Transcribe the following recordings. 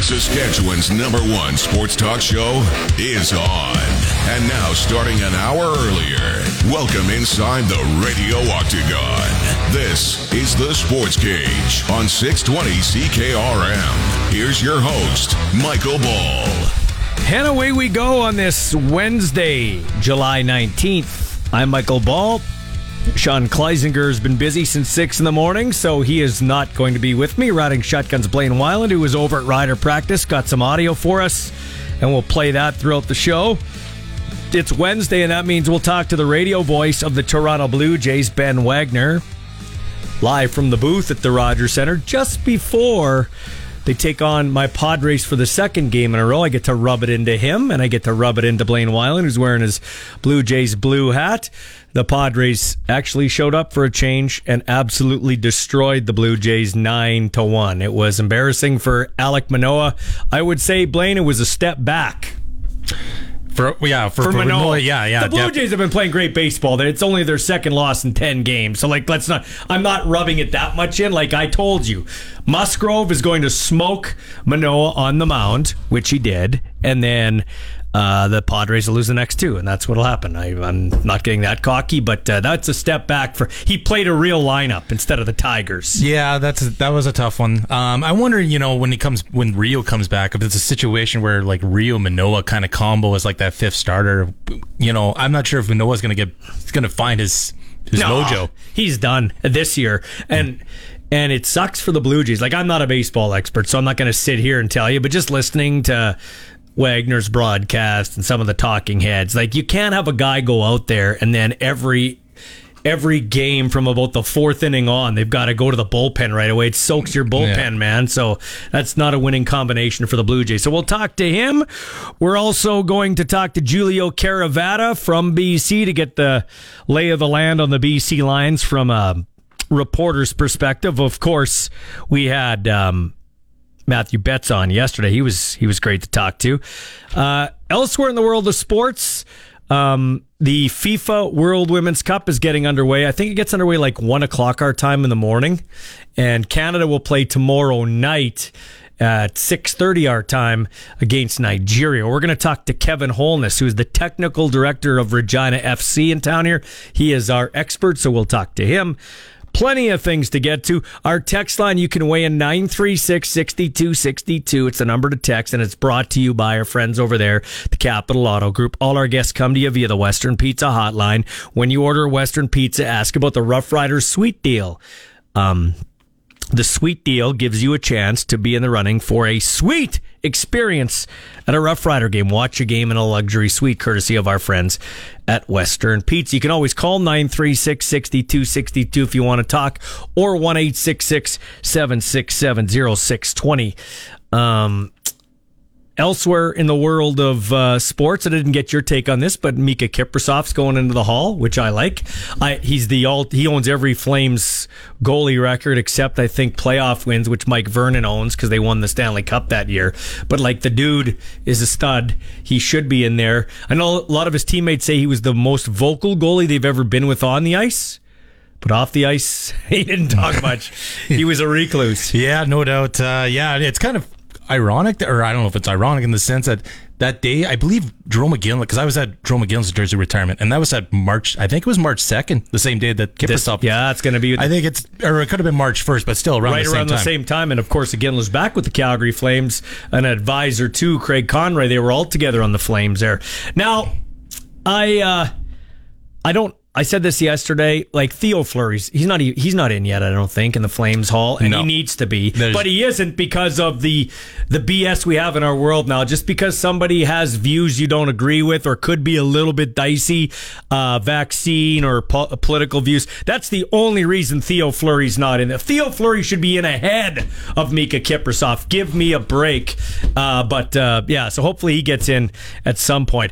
Saskatchewan's number one sports talk show is on. And now, starting an hour earlier, welcome inside the Radio Octagon. This is the Sports Cage on 620 CKRM. Here's your host, Michael Ball. And away we go on this Wednesday, July 19th. I'm Michael Ball. Sean Kleisinger has been busy since 6 in the morning, so he is not going to be with me. Riding shotguns Blaine Wyland, who was over at Rider Practice, got some audio for us, and we'll play that throughout the show. It's Wednesday, and that means we'll talk to the radio voice of the Toronto Blue Jays, Ben Wagner, live from the booth at the Rogers Center just before they take on my Padres for the second game in a row. I get to rub it into him, and I get to rub it into Blaine Wyland, who's wearing his Blue Jays blue hat. The Padres actually showed up for a change and absolutely destroyed the Blue Jays nine to one. It was embarrassing for Alec Manoah. I would say, Blaine, it was a step back. For yeah, for, For Manoah, yeah, yeah. The Blue yeah. Jays have been playing great baseball. It's only their second loss in ten games, so like, let's not. I'm not rubbing it that much in. Like I told you, Musgrove is going to smoke Manoah on the mound, which he did, and then uh, the Padres will lose the next two, and that's what'll happen. I, I'm not getting that cocky, but uh, that's a step back for. He played a real lineup instead of the Tigers. Yeah, that's that was a tough one. Um, I wonder, you know, when he comes when Ryu comes back, if it's a situation where like Ryu Manoah kind of combo is like that fifth starter. You know, I'm not sure if Manoah's gonna get gonna find his his No, mojo. He's done this year, and and it sucks for the Blue Jays. Like I'm not a baseball expert, so I'm not going to sit here and tell you. But just listening to Wagner's broadcast and some of the talking heads, like you can't have a guy go out there and then every every game from about the fourth inning on, they've got to go to the bullpen right away. It soaks your bullpen, Yeah. man. So that's not a winning combination for the Blue Jays. So we'll talk to him. We're also going to talk to Giulio Caravatta from BC to get the lay of the land on the BC Lions from a reporter's perspective. Of course, we had. Um, Mathieu Betts on yesterday. He was he was great to talk to. Uh, elsewhere in the world of sports, um, the FIFA World Women's Cup is getting underway. I think it gets underway like one o'clock our time in the morning, and Canada will play tomorrow night at 6:30 our time against Nigeria. We're going to talk to Kevin Holness, who's the technical director of Regina FC in town here. He is our expert, so we'll talk to him. Plenty of things to get to. Our text line, you can weigh in 936 6262. It's the number to text, and it's brought to you by our friends over there, the Capital Auto Group. All our guests come to you via the Western Pizza Hotline. When you order Western Pizza, ask about the Rough Riders Sweet Deal. Um, the sweet deal gives you a chance to be in the running for a sweet experience at a Rough Rider game. Watch a game in a luxury suite courtesy of our friends at Western Pizza. You can always call 936 6262 if you want to talk or 1 767 0620. Elsewhere in the world of uh, sports, I didn't get your take on this, but Miikka Kiprusoff's going into the Hall, which I like. I, he's the all he owns every Flames goalie record except I think playoff wins, which Mike Vernon owns because they won the Stanley Cup that year. But like the dude is a stud, he should be in there. I know a lot of his teammates say he was the most vocal goalie they've ever been with on the ice. But off the ice, he didn't talk much. he was a recluse. Yeah, no doubt. Uh, yeah, it's kind of ironic, or I don't know if it's ironic in the sense that that day, I believe Jarome Iginla, because I was at Jarome Iginla's jersey retirement, and that was at March, I think it was March 2nd, the same day that This- Kiprusoff. yeah, it's going to be I think it's, or it could have been March 1st, but still around right the same time. Right around time. the same time. And of course, again, was back with the Calgary Flames, an advisor to Craig Conroy. They were all together on the Flames there. Now, I uh, I don't. I said this yesterday. Like Theo Fleury's, he's not. He's not in yet. I don't think in the Flames Hall, and No. he needs to be. There's- but he isn't because of the the BS we have in our world now. Just because somebody has views you don't agree with, or could be a little bit dicey, uh, vaccine or po- political views. That's the only reason Theo Fleury's not in there. Theo Fleury should be in ahead of Miikka Kiprusoff. Give me a break. Uh, but uh, yeah, so hopefully he gets in at some point.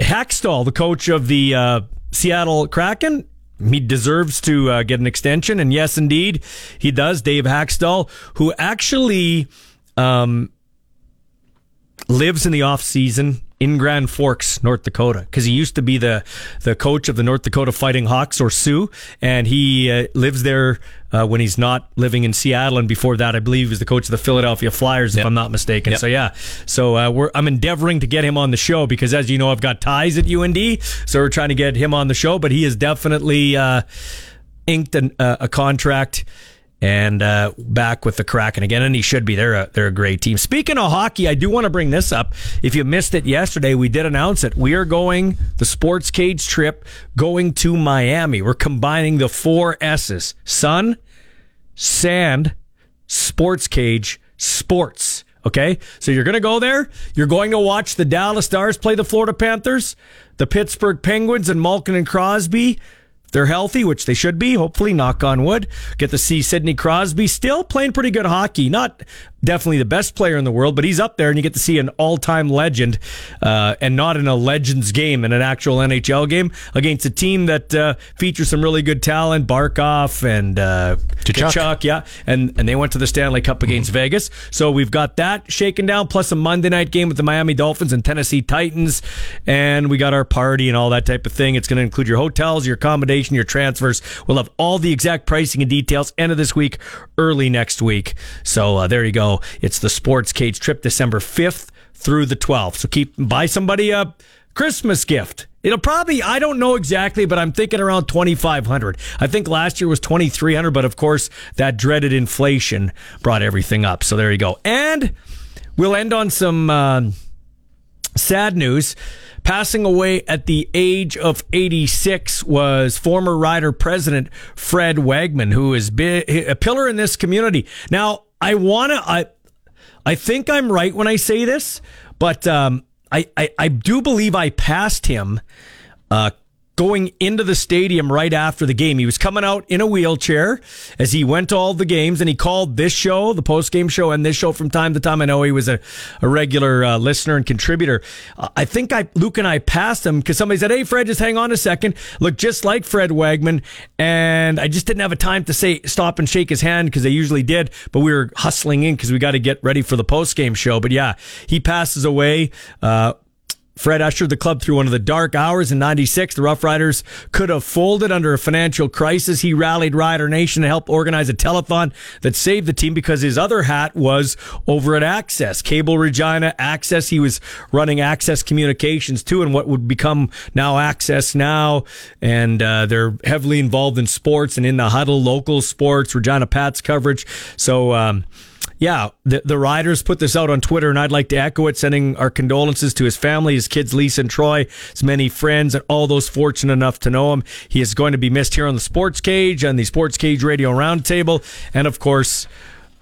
Hakstol, the coach of the uh, Seattle Kraken, he deserves to uh, get an extension, and yes, indeed, he does. Dave Hakstol, who actually um, lives in the off season in Grand Forks, North Dakota, because he used to be the the coach of the North Dakota Fighting Hawks or Sioux, and he uh, lives there uh, when he's not living in Seattle. And before that, I believe he was the coach of the Philadelphia Flyers, if Yep. I'm not mistaken. Yep. So yeah, so uh, we're I'm endeavoring to get him on the show because, as you know, I've got ties at UND, so we're trying to get him on the show. But he is definitely uh, inked an, uh, a contract and uh, back with the Kraken again, and he should be. They're a, they're a great team. Speaking of hockey, I do want to bring this up. If you missed it yesterday, we did announce it. We are going the Sports Cage trip going to Miami. We're combining the four S's: sun, sand, sports cage, sports. Okay, so you're going to go there. You're going to watch the Dallas Stars play the Florida Panthers, the Pittsburgh Penguins, and Malkin and Crosby. They're healthy, which they should be. Hopefully, knock on wood. Get to see Sidney Crosby still playing pretty good hockey. Not definitely the best player in the world, but he's up there, and you get to see an all-time legend, uh, and not in a Legends game, in an actual NHL game against a team that uh, features some really good talent, Barkov and uh, yeah, and and they went to the Stanley Cup against Vegas. So we've got that shaken down, plus a Monday night game with the Miami Dolphins and Tennessee Titans, and we got our party and all that type of thing. It's going to include your hotels, your accommodation, your transfers. We'll have all the exact pricing and details end of this week, early next week. So uh, there you go. It's the Sports Cage trip, December fifth through the twelfth. So keep buy somebody a Christmas gift. It'll probably I don't know exactly, but I'm thinking around 2500. I think last year was 2300, but of course that dreaded inflation brought everything up. So there you go. And we'll end on some uh, sad news. Passing away at the age of 86 was former Rider president Fred Wagman, who is a pillar in this community. Now, I want to, I, I think I'm right when I say this, but um, I, I, I do believe I passed him uh, going into the stadium right after the game. He was coming out in a wheelchair as he went to all the games, and he called this show, the post game show, and this show from time to time. I know he was a, a regular uh, listener and contributor. Uh, I think I Luke and I passed him because somebody said, "Hey, Fred, just hang on a second. Look just like Fred Wagman," and I just didn't have a time to say stop and shake his hand because they usually did, but we were hustling in because we got to get ready for the post game show. But yeah, he passes away. Uh, Fred ushered the club through one of the dark hours in 96. The Rough Riders could have folded under a financial crisis. He rallied Rider Nation to help organize a telethon that saved the team because his other hat was over at Access, Cable Regina Access. He was running Access Communications too, and what would become now Access Now. And uh, they're heavily involved in sports and in the huddle, local sports, Regina Pats coverage. So, um, yeah, the, the riders put this out on Twitter, and I'd like to echo it, sending our condolences to his family, his kids, Lisa and Troy, his many friends, and all those fortunate enough to know him. He is going to be missed here on the Sports Cage, on the Sports Cage Radio Roundtable, and of course,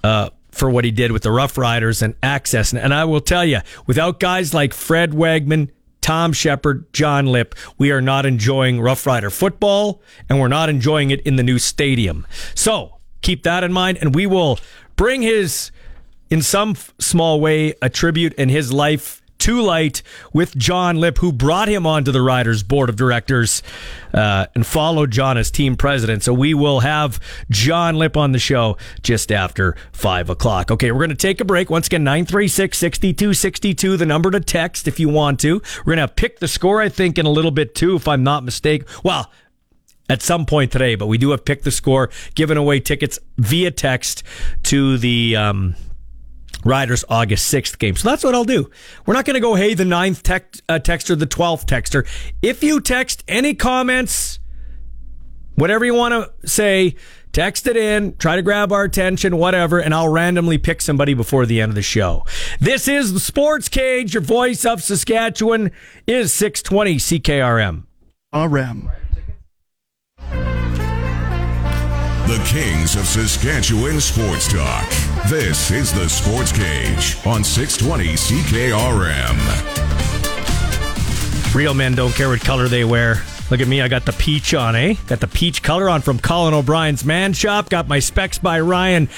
uh, for what he did with the Rough Riders and Access. And, and I will tell you, without guys like Fred Wagman, Tom Shepard, John Lipp, we are not enjoying Rough Rider football, and we're not enjoying it in the new stadium. So keep that in mind, and we will bring his, in some f- small way, a tribute in his life to light with John Lipp, who brought him onto the Riders board of directors uh, and followed John as team president. So we will have John Lipp on the show just after five o'clock. Okay, we're going to take a break. Once again, 936 6262, the number to text if you want to. We're going to pick the score, I think, in a little bit too, if I'm not mistaken. Well, at some point today, but we do have picked the score, giving away tickets via text to the um, Riders August 6th game. So that's what I'll do. We're not going to go, hey, the ninth text, uh, texter, the 12th texter. If you text any comments, whatever you want to say, text it in, try to grab our attention, whatever, and I'll randomly pick somebody before the end of the show. This is the Sports Cage. Your voice of Saskatchewan is 620 CKRM. RM. The Kings of Saskatchewan Sports Talk. This is the Sports Cage on 620 CKRM. Real men don't care what color they wear. Look at me, I got the peach on, eh? Got the peach color on from Colin O'Brien's Man Shop. Got my specs by Ryan.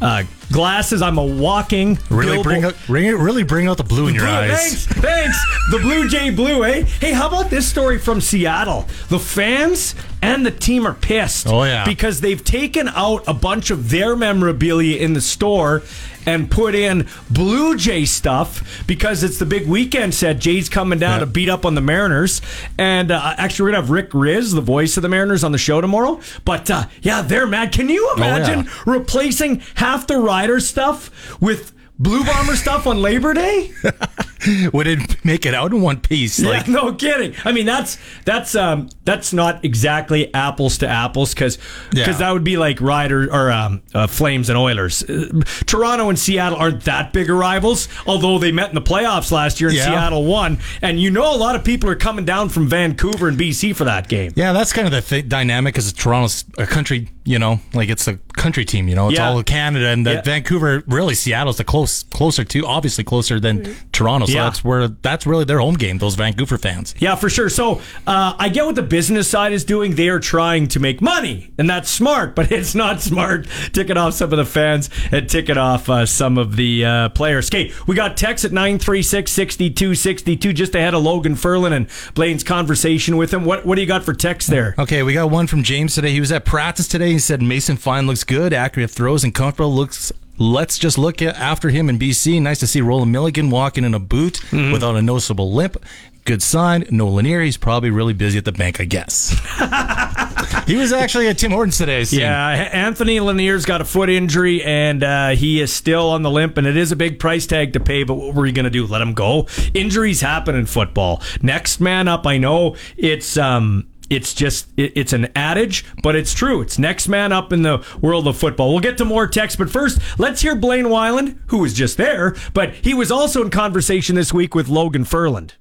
Uh, glasses. I'm a walking. Really bring out, bring it, really bring out the blue in your Blue- eyes. Thanks, thanks. The Blue Jay Blue, eh? Hey, how about this story from Seattle? The fans and the team are pissed. Oh, yeah. because they've taken out a bunch of their memorabilia in the store and put in Blue Jay stuff because it's the big weekend set. Jay's coming down Yeah. to beat up on the Mariners, and uh, actually we're gonna have Rick Rizzs, the voice of the Mariners, on the show tomorrow. But uh, yeah, they're mad. Can you imagine yeah. replacing half the Rider stuff with? Blue Bomber stuff on Labor Day? Would it make it out in one piece? Like, yeah, no kidding. I mean, that's that's um that's not exactly apples to apples because Yeah. that would be like Rider or um, uh, Flames and Oilers. Uh, Toronto and Seattle aren't that big of rivals, although they met in the playoffs last year and Yeah. Seattle won. And you know, a lot of people are coming down from Vancouver and BC for that game. Yeah, that's kind of the th- dynamic because Toronto's a country, you know, like it's a country team, you know, it's all Canada and the. Vancouver, really Seattle's the close, closer to, obviously closer than Toronto. So Yeah. that's where, that's really their home game, those Vancouver fans. Yeah, for sure. So uh, I get what the business side is doing. They are trying to make money, and that's smart, but it's not smart ticking off some of the fans and ticking off uh, some of the uh, players. Okay, we got text at 936 6262 just ahead of Logan Ferland and Blaine's conversation with him. What, what do you got for text there? Okay, we got one from James today. He was at practice today. He said Mason Fine looks good, accurate throws, and comfortable. Looks. Let's just look at, after him in BC. Nice to see Rolan Milligan walking in a boot without a noticeable limp. Good sign. No Lanier. He's probably really busy at the bank, I guess. he was actually at Tim Hortons today. Yeah, Anthony Lanier's got a foot injury and uh, he is still on the limp, and it is a big price tag to pay. But what were you going to do? Let him go? Injuries happen in football. Next man up. I know it's um. It's just it, it's an adage, but it's true. It's next man up in the world of football. We'll get to more text, but first, let's hear Blaine Wyland, who was just there, but he was also in conversation this week with Logan Ferland.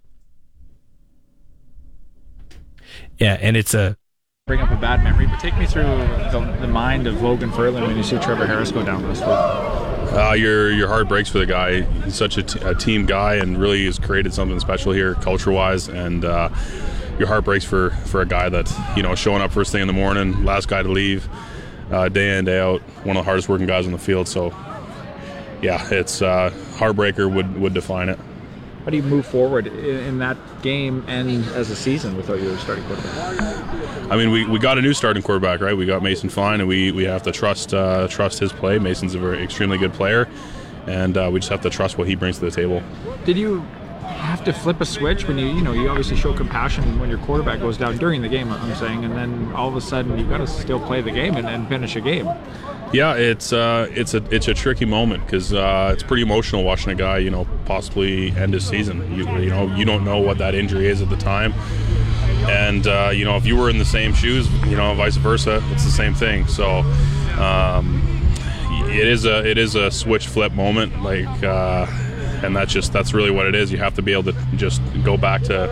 Yeah, and it's a bring up a bad memory, but take me through the, the mind of Logan Ferland when you see Trevor Harris go down this week. Uh, your your heart breaks for the guy. He's such a, t- a team guy and really has created something special here, culture wise. And uh, your heart breaks for for a guy that you know showing up first thing in the morning, last guy to leave, uh, day in day out, one of the hardest working guys on the field. So yeah, it's uh, heartbreaker would would define it. How do you move forward in, in that game and as a season without your starting quarterback? I mean, we, we got a new starting quarterback, right? We got Mason Fine, and we, we have to trust uh, trust his play. Mason's a very extremely good player, and uh, we just have to trust what he brings to the table. Did you have to flip a switch when you you know you obviously show compassion when your quarterback goes down during the game? I'm saying, and then all of a sudden you've got to still play the game and, and finish a game. Yeah, it's uh, it's a it's a tricky moment because uh, it's pretty emotional watching a guy, you know, possibly end his season. You, you know, you don't know what that injury is at the time, and uh, you know, if you were in the same shoes, you know, vice versa, it's the same thing. So, um, it is a it is a switch flip moment, like. And that's just that's really what it is. You have to be able to just go back to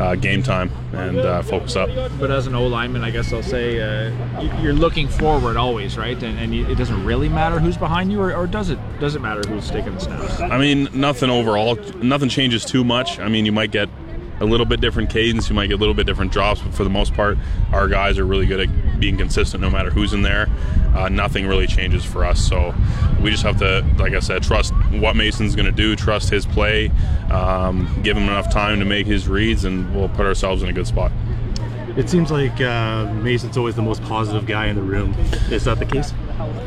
uh, game time and uh, focus up. But as an O lineman, I guess I'll say uh, you- you're looking forward always, right? And, and it doesn't really matter who's behind you, or, or does it? Does it matter who's taking the snaps? I mean, nothing overall. Nothing changes too much. I mean, you might get a little bit different cadence. You might get a little bit different drops, but for the most part, our guys are really good at being consistent no matter who's in there. Uh, nothing really changes for us. So we just have to, like I said, trust what Mason's going to do, trust his play, um, give him enough time to make his reads, and we'll put ourselves in a good spot. It seems like uh, Mason's always the most positive guy in the room. Is that the case?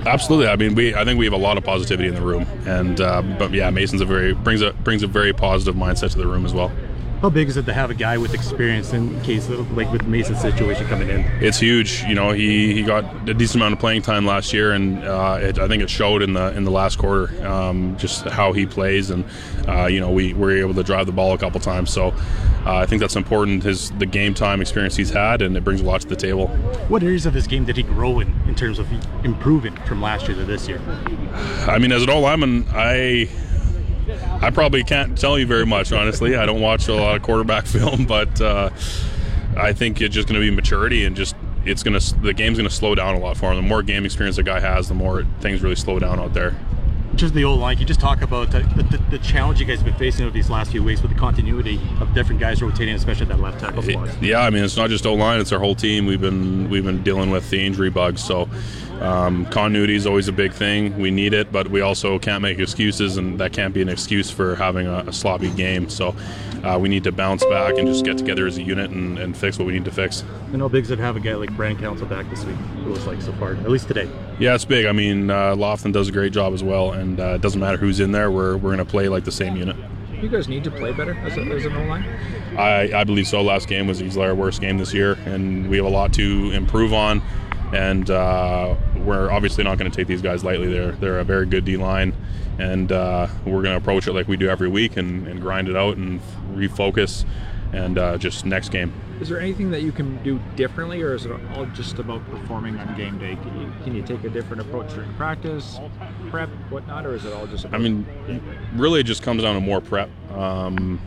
Absolutely. I mean, we I think we have a lot of positivity in the room, and uh, but yeah, Mason's a very brings a brings a very positive mindset to the room as well. How big is it to have a guy with experience in case, of, like with Mason's situation coming in? it's huge. You know, he, he got a decent amount of playing time last year, and uh, it, I think it showed in the in the last quarter um, just how he plays, and uh, you know we were able to drive the ball a couple times. So uh, I think that's important. His the game time experience he's had, and it brings a lot to the table. What areas of his game did he grow in, in terms of improving from last year to this year? I mean, as an old lineman, I I probably can't tell you very much, honestly. I don't watch a lot of quarterback film, but uh, I think it's just going to be maturity and just it's going to the game's going to slow down a lot for him. The more game experience a guy has, the more things really slow down out there. Just the old line. Can you just talk about the, the, the challenge you guys have been facing over these last few weeks with the continuity of different guys rotating, especially that left tackle spot? Yeah, I mean it's not just O line; it's our whole team. We've been we've been dealing with the injury bugs, so um, continuity is always a big thing. We need it, but we also can't make excuses, and that can't be an excuse for having a, a sloppy game. So uh, we need to bounce back and just get together as a unit and, and fix what we need to fix. And how big does it have a guy like Brand Council back this week? It was like so far, at least today. Yeah, it's big. I mean, uh, Lofton does a great job as well, and uh, it doesn't matter who's in there. We're, we're going to play like the same unit. You guys need to play better as, a, as an O line. I, I believe so. Last game was easily our worst game this year, and we have a lot to improve on. And uh, we're obviously not going to take these guys lightly. They're they're a very good D line, and uh, we're going to approach it like we do every week and, and grind it out and refocus, and uh, just next game. Is there anything that you can do differently, or is it all just about performing on game day? Can you, can you take a different approach during practice, prep, whatnot, or is it all just? About I mean, really, it just comes down to more prep. Um,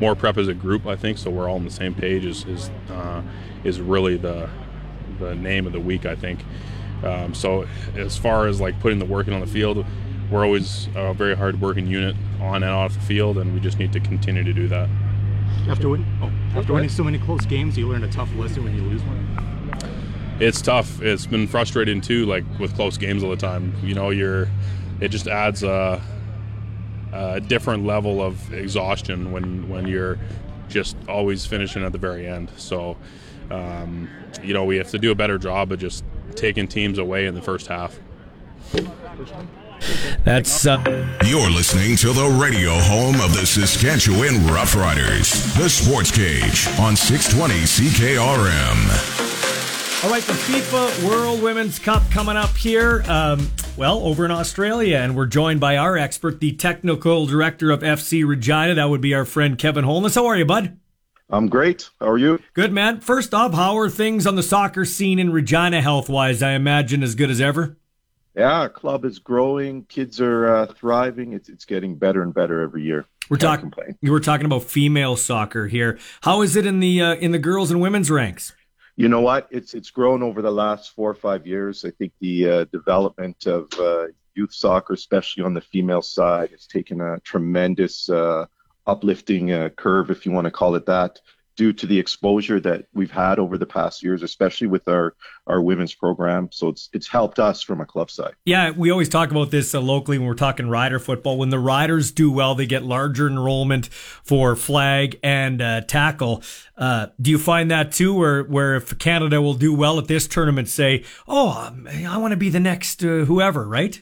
more prep as a group, I think, so we're all on the same page. Is is uh, is really the the name of the week, I think. Um, so as far as like putting the work in on the field, we're always a very hard working unit on and off the field, and we just need to continue to do that. After, win- oh, after winning so many close games, you learn a tough lesson when you lose one. It's tough. It's been frustrating too, like with close games all the time. You know, you're it just adds a, a different level of exhaustion when when you're just always finishing at the very end. So, um, you know, we have to do a better job of just taking teams away in the first half. That's uh, You're listening to the radio home of the Saskatchewan Roughriders, the Sports Cage on 620 CKRM. All right, the FIFA World Women's Cup coming up here. Um, well, over in Australia, and we're joined by our expert, the technical director of FC Regina. That would be our friend Kevin Holness. How are you, bud? I'm great. How are you? Good, man. First off, how are things on the soccer scene in Regina health wise? I imagine as good as ever. Yeah, our club is growing. Kids are uh, thriving. It's it's getting better and better every year. We're talking. You were talking about female soccer here. How is it in the uh, in the girls and women's ranks? You know what? It's it's grown over the last four or five years. I think the uh, development of uh, youth soccer, especially on the female side, has taken a tremendous uh, uplifting uh, curve, if you want to call it that, due to the exposure that we've had over the past years, especially with our our women's program. So it's it's helped us from a club side. Yeah, we always talk about this uh, locally when we're talking rider football. When the riders do well, they get larger enrollment for flag and uh, tackle. Uh, do you find that too, where where if Canada will do well at this tournament, say, "Oh, um, I want to be the next uh, whoever," right?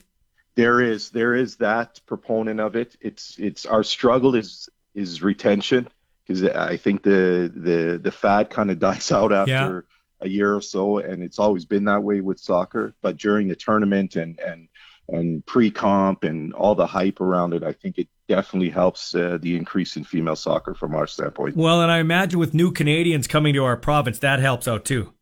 There is there is that proponent of it. It's it's our struggle is is retention because I think the the the fad kind of dies out after Yeah. a year or so, and it's always been that way with soccer. But during the tournament and and and pre-comp and all the hype around it, I think it definitely helps uh, the increase in female soccer from our standpoint. Well, and I imagine with new Canadians coming to our province, that helps out too.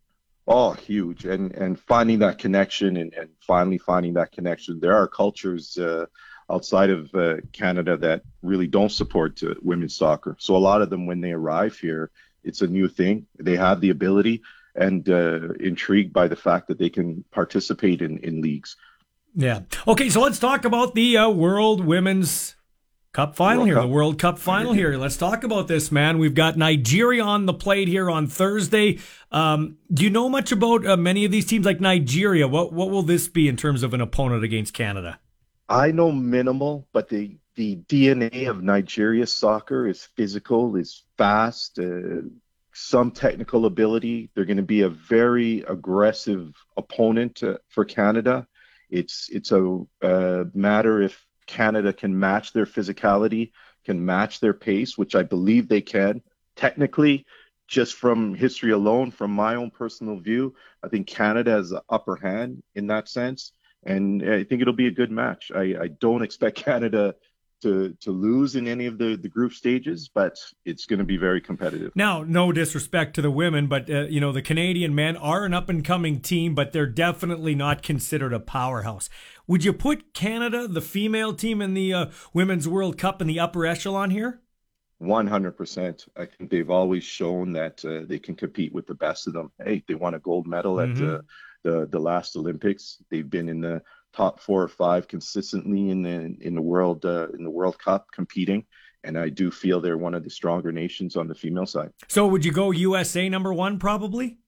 Oh, huge. And and finding that connection and, and finally finding that connection. There are cultures uh, outside of uh, Canada that really don't support uh, women's soccer. So a lot of them, when they arrive here, it's a new thing. They have the ability and uh, intrigued by the fact that they can participate in, in leagues. Yeah. Okay, so let's talk about the uh, World Women's Cup final World here, Cup. the World Cup final here. Let's talk about this, man. We've got Nigeria on the plate here on Thursday. Um, do you know much about uh, many of these teams like Nigeria? What what will this be in terms of an opponent against Canada? I know minimal, but the the DNA of Nigeria soccer is physical, is fast, uh, some technical ability. They're going to be a very aggressive opponent uh, for Canada. It's it's a uh, matter if Canada can match their physicality, can match their pace, which I believe they can. Technically, just from history alone, from my own personal view, I think Canada has the upper hand in that sense and I think it'll be a good match. I, I don't expect Canada to to lose in any of the the group stages, but it's going to be very competitive. Now, no disrespect to the women, but uh, you know the Canadian men are an up and coming team, but they're definitely not considered a powerhouse. Would you put Canada, the female team in the uh, Women's World Cup, in the upper echelon here? One hundred percent. I think they've always shown that uh, they can compete with the best of them. Hey, they won a gold medal at Mhm. uh, the the last Olympics. They've been in the top four or five consistently in the in the world uh, in the World Cup competing, and I do feel they're one of the stronger nations on the female side. So, would you go USA number one, probably?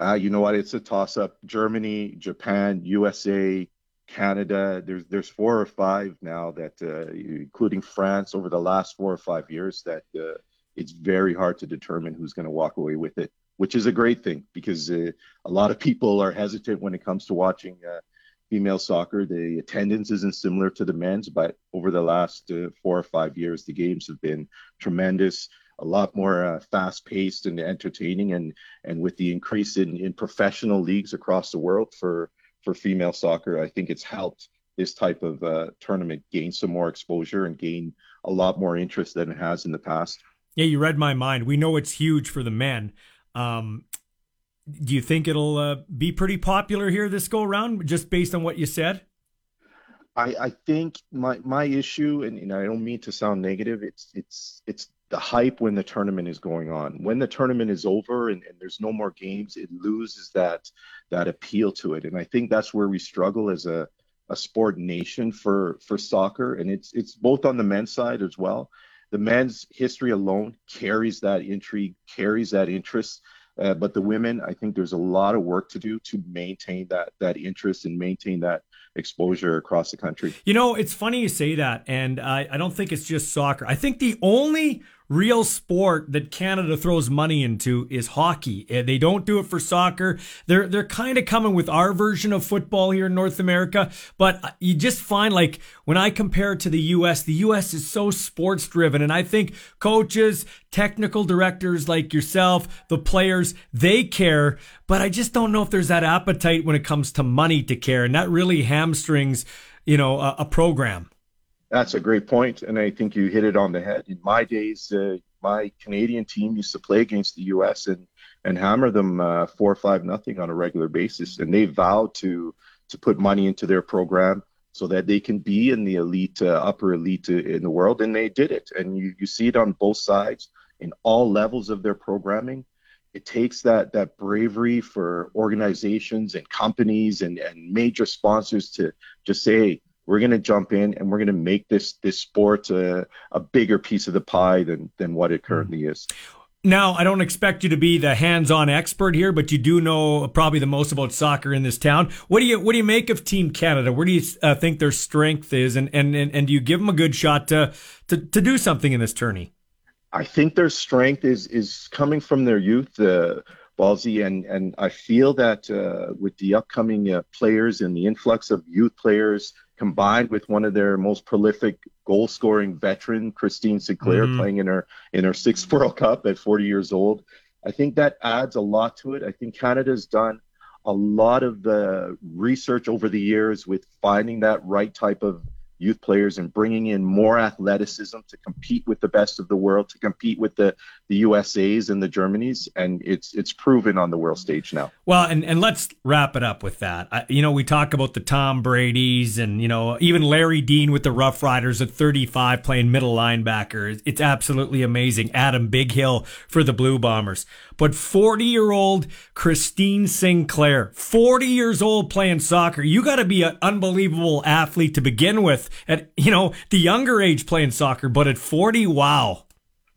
Uh, you know what? It's a toss up. Germany, Japan, USA, Canada. There's there's four or five now that, uh, including France, over the last four or five years, that uh, it's very hard to determine who's going to walk away with it, which is a great thing because uh, a lot of people are hesitant when it comes to watching uh, female soccer. The attendance isn't similar to the men's, but over the last uh, four or five years, the games have been tremendous. A lot more uh, fast-paced and entertaining, and and with the increase in, in professional leagues across the world for for female soccer, I think it's helped this type of uh, tournament gain some more exposure and gain a lot more interest than it has in the past. Yeah, you read my mind. We know it's huge for the men. Um, do you think it'll uh, be pretty popular here this go around, just based on what you said? I, I think my my issue, and, and I don't mean to sound negative, it's it's it's the hype when the tournament is going on. When the tournament is over and, and there's no more games, it loses that that appeal to it. And I think that's where we struggle as a a sport nation for for soccer, and it's it's both on the men's side as well. The men's history alone carries that intrigue, carries that interest. Uh, but the women, I think there's a lot of work to do to maintain that that interest and maintain that exposure across the country. You know, it's funny you say that, and I, I don't think it's just soccer. I think the only real sport that Canada throws money into is hockey. Eh, they don't do it for soccer. They're they're kind of coming with our version of football here in North America, but uh, you just find like when I compare it to the US, the US is so sports driven and I think coaches, technical directors like yourself, the players, they care, but I just don't know if there's that appetite when it comes to money to care and that really hamstrings, you know, a, a program. That's a great point, and I think you hit it on the head. In my days, uh, my Canadian team used to play against the U.S. and and hammer them uh, four or five nothing on a regular basis, and they vowed to to put money into their program so that they can be in the elite, uh, upper elite uh, in the world, and they did it. And you you see it on both sides in all levels of their programming. It takes that that bravery for organizations and companies and, and major sponsors to just say, we're going to jump in and we're going to make this this sport a, a bigger piece of the pie than than what it currently is. Now, I don't expect you to be the hands-on expert here, but you do know probably the most about soccer in this town. What do you what do you make of Team Canada? Where do you uh, think their strength is, and, and and and do you give them a good shot to to to do something in this tourney? I think their strength is is coming from their youth. Uh, Ballsy, and and I feel that uh, with the upcoming uh, players and the influx of youth players combined with one of their most prolific goal scoring veteran, Christine Sinclair, mm-hmm. playing in her in her sixth World Cup at 40 years old. I think that adds a lot to it. I think Canada's done a lot of the research over the years with finding that right type of youth players and bringing in more athleticism to compete with the best of the world, to compete with the the USA's and the Germanys, and it's it's proven on the world stage now. Well, and and let's wrap it up with that. I, you know, we talk about the Tom Brady's and you know even Larry Dean with the Rough Riders at 35 playing middle linebacker. It's absolutely amazing. Adam Bighill for the Blue Bombers, but 40 year old Christine Sinclair, 40 years old playing soccer. You got to be an unbelievable athlete to begin with. At you know the younger age playing soccer, but at 40, wow.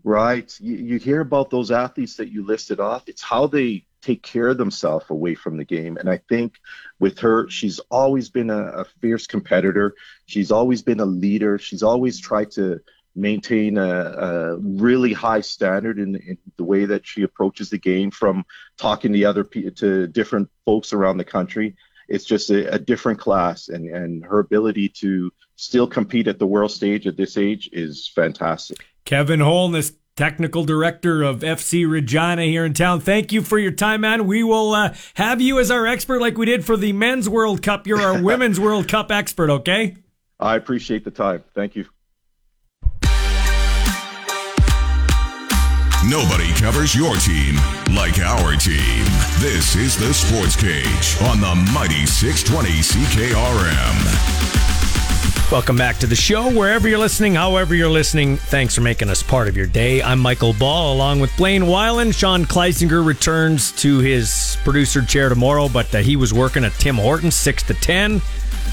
Right. You, you hear about those athletes that you listed off. It's how they take care of themselves away from the game. And I think with her, she's always been a, a, fierce competitor. She's always been a leader. She's always tried to maintain a, a really high standard in, in, the way that she approaches the game from talking to other to different folks around the country. It's just a, a different class, and, and her ability to still compete at the world stage at this age is fantastic. Kevin Holness, technical director of FC Regina here in town. Thank you for your time, man. We will uh, have you as our expert like we did for the Men's World Cup. You're our Women's World Cup expert, okay? I appreciate the time. Thank you. Nobody covers your team like our team. This is the Sports Cage on the mighty 620 CKRM. Welcome back to the show. Wherever you're listening, however you're listening, thanks for making us part of your day. I'm Michael Ball along with Blaine Weiland. Sean Kleisinger returns to his producer chair tomorrow, but uh, he was working at Tim Hortons 6 to 10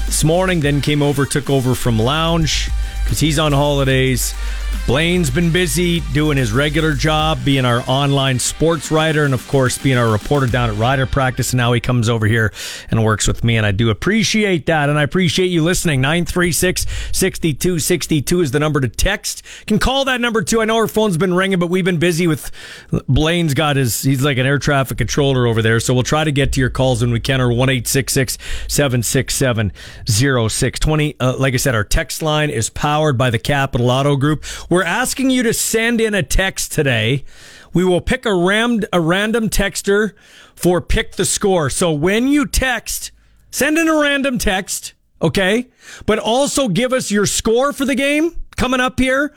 this morning, then came over, took over from Lounge because he's on holidays. Blaine's been busy doing his regular job, being our online sports writer, and of course, being our reporter down at Rider Practice. And now he comes over here and works with me, and I do appreciate that. And I appreciate you listening. 936 6262 is the number to text. Can call that number too. I know our phone's been ringing, but we've been busy with Blaine's got his, he's like an air traffic controller over there. So we'll try to get to your calls when we can, or 1 767 0620. Uh, like I said, our text line is powered by the Capital Auto Group. We're asking you to send in a text today. We will pick a, ram- a random texter for pick the score. So when you text, send in a random text, okay? But also give us your score for the game coming up here.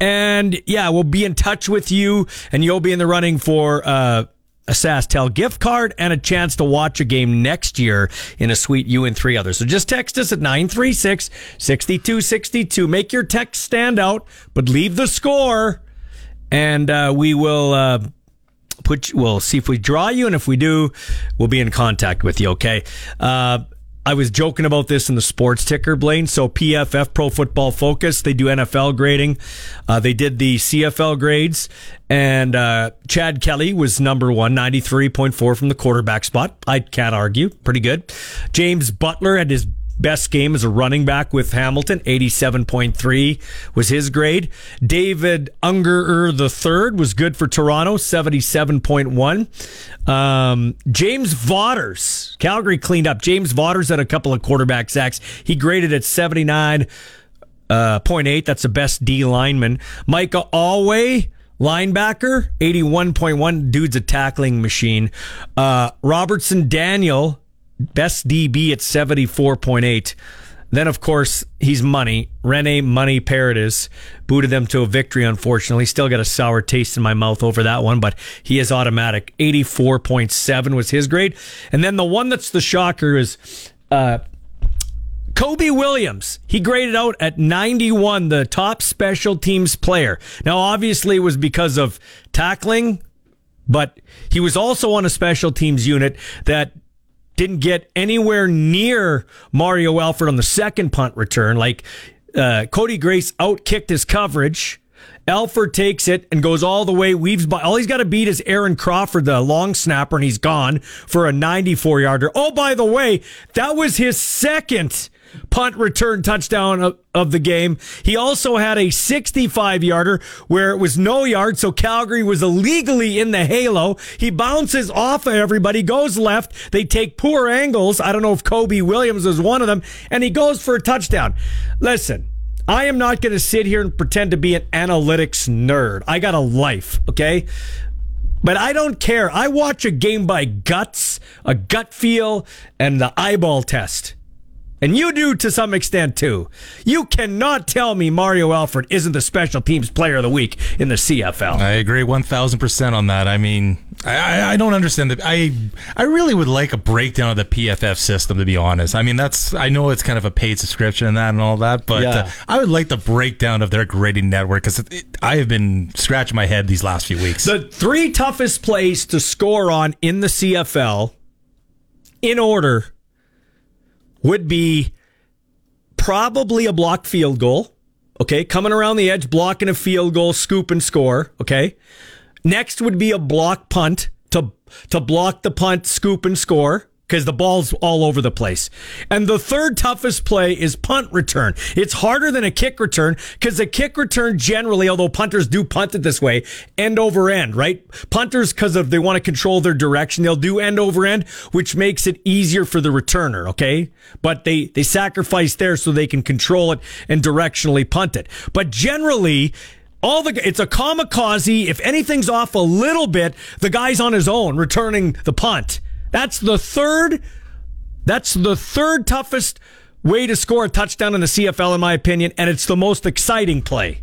And yeah, we'll be in touch with you and you'll be in the running for uh, a SaskTel gift card and a chance to watch a game next year in a suite you and three others. So just text us at 936 6262. Make your text stand out, but leave the score and uh, we will uh, put we'll see if we draw you and if we do, we'll be in contact with you, okay? Uh, I was joking about this in the sports ticker, Blaine. So PFF, Pro Football Focus, they do NFL grading. Uh, they did the CFL grades, and uh, Chad Kelly was number one, 93.4 from the quarterback spot. I can't argue. Pretty good. James Butler had his best game as a running back with Hamilton. 87.3 was his grade. David Ungerer III was good for Toronto. 77.1. Um, James Vaughters, Calgary cleaned up. James Vaughters had a couple of quarterback sacks. He graded at 79.8. Uh, That's the best D lineman. Micah Alway, linebacker, 81.1. Dude's a tackling machine. Uh, Robertson Daniel, best DB at 74.8. Then, of course, he's money. Rene Money Paradis booted them to a victory, unfortunately. Still got a sour taste in my mouth over that one, but he is automatic. 84.7 was his grade. And then the one that's the shocker is uh, Kobe Williams. He graded out at 91, the top special teams player. Now, obviously, it was because of tackling, but he was also on a special teams unit that didn't get anywhere near Mario Alford on the second punt return. Like uh, Cody Grace outkicked his coverage. Alford takes it and goes all the way, weaves by. All he's got to beat is Aaron Crawford, the long snapper, and he's gone for a 94 yarder. Oh, by the way, that was his second punt return touchdown of, of, the game. He also had a 65 yarder where it was no yard, so Calgary was illegally in the halo. He bounces off of everybody, goes left. They take poor angles. I don't know if Kobe Williams was one of them, and he goes for a touchdown. Listen. I am not going to sit here and pretend to be an analytics nerd. I got a life, okay? But I don't care. I watch a game by guts, a gut feel, and the eyeball test. And you do to some extent too. You cannot tell me Mario Alford isn't the special teams player of the week in the CFL. I agree 1000% on that. I mean, I, I don't understand that. I, I really would like a breakdown of the PFF system, to be honest. I mean, that's, I know it's kind of a paid subscription and that and all that, but yeah. uh, I would like the breakdown of their grading network because I have been scratching my head these last few weeks. The three toughest plays to score on in the CFL in order would be probably a blocked field goal. Okay. Coming around the edge, blocking a field goal, scoop and score. Okay. Next would be a block punt to, to block the punt, scoop and score because the ball's all over the place. And the third toughest play is punt return. It's harder than a kick return because a kick return generally, although punters do punt it this way, end over end, right? Punters, because of they want to control their direction, they'll do end over end, which makes it easier for the returner, okay? But they, they sacrifice there so they can control it and directionally punt it. But generally, all the it's a kamikaze. If anything's off a little bit, the guy's on his own returning the punt. That's the third. That's the third toughest way to score a touchdown in the CFL, in my opinion, and it's the most exciting play.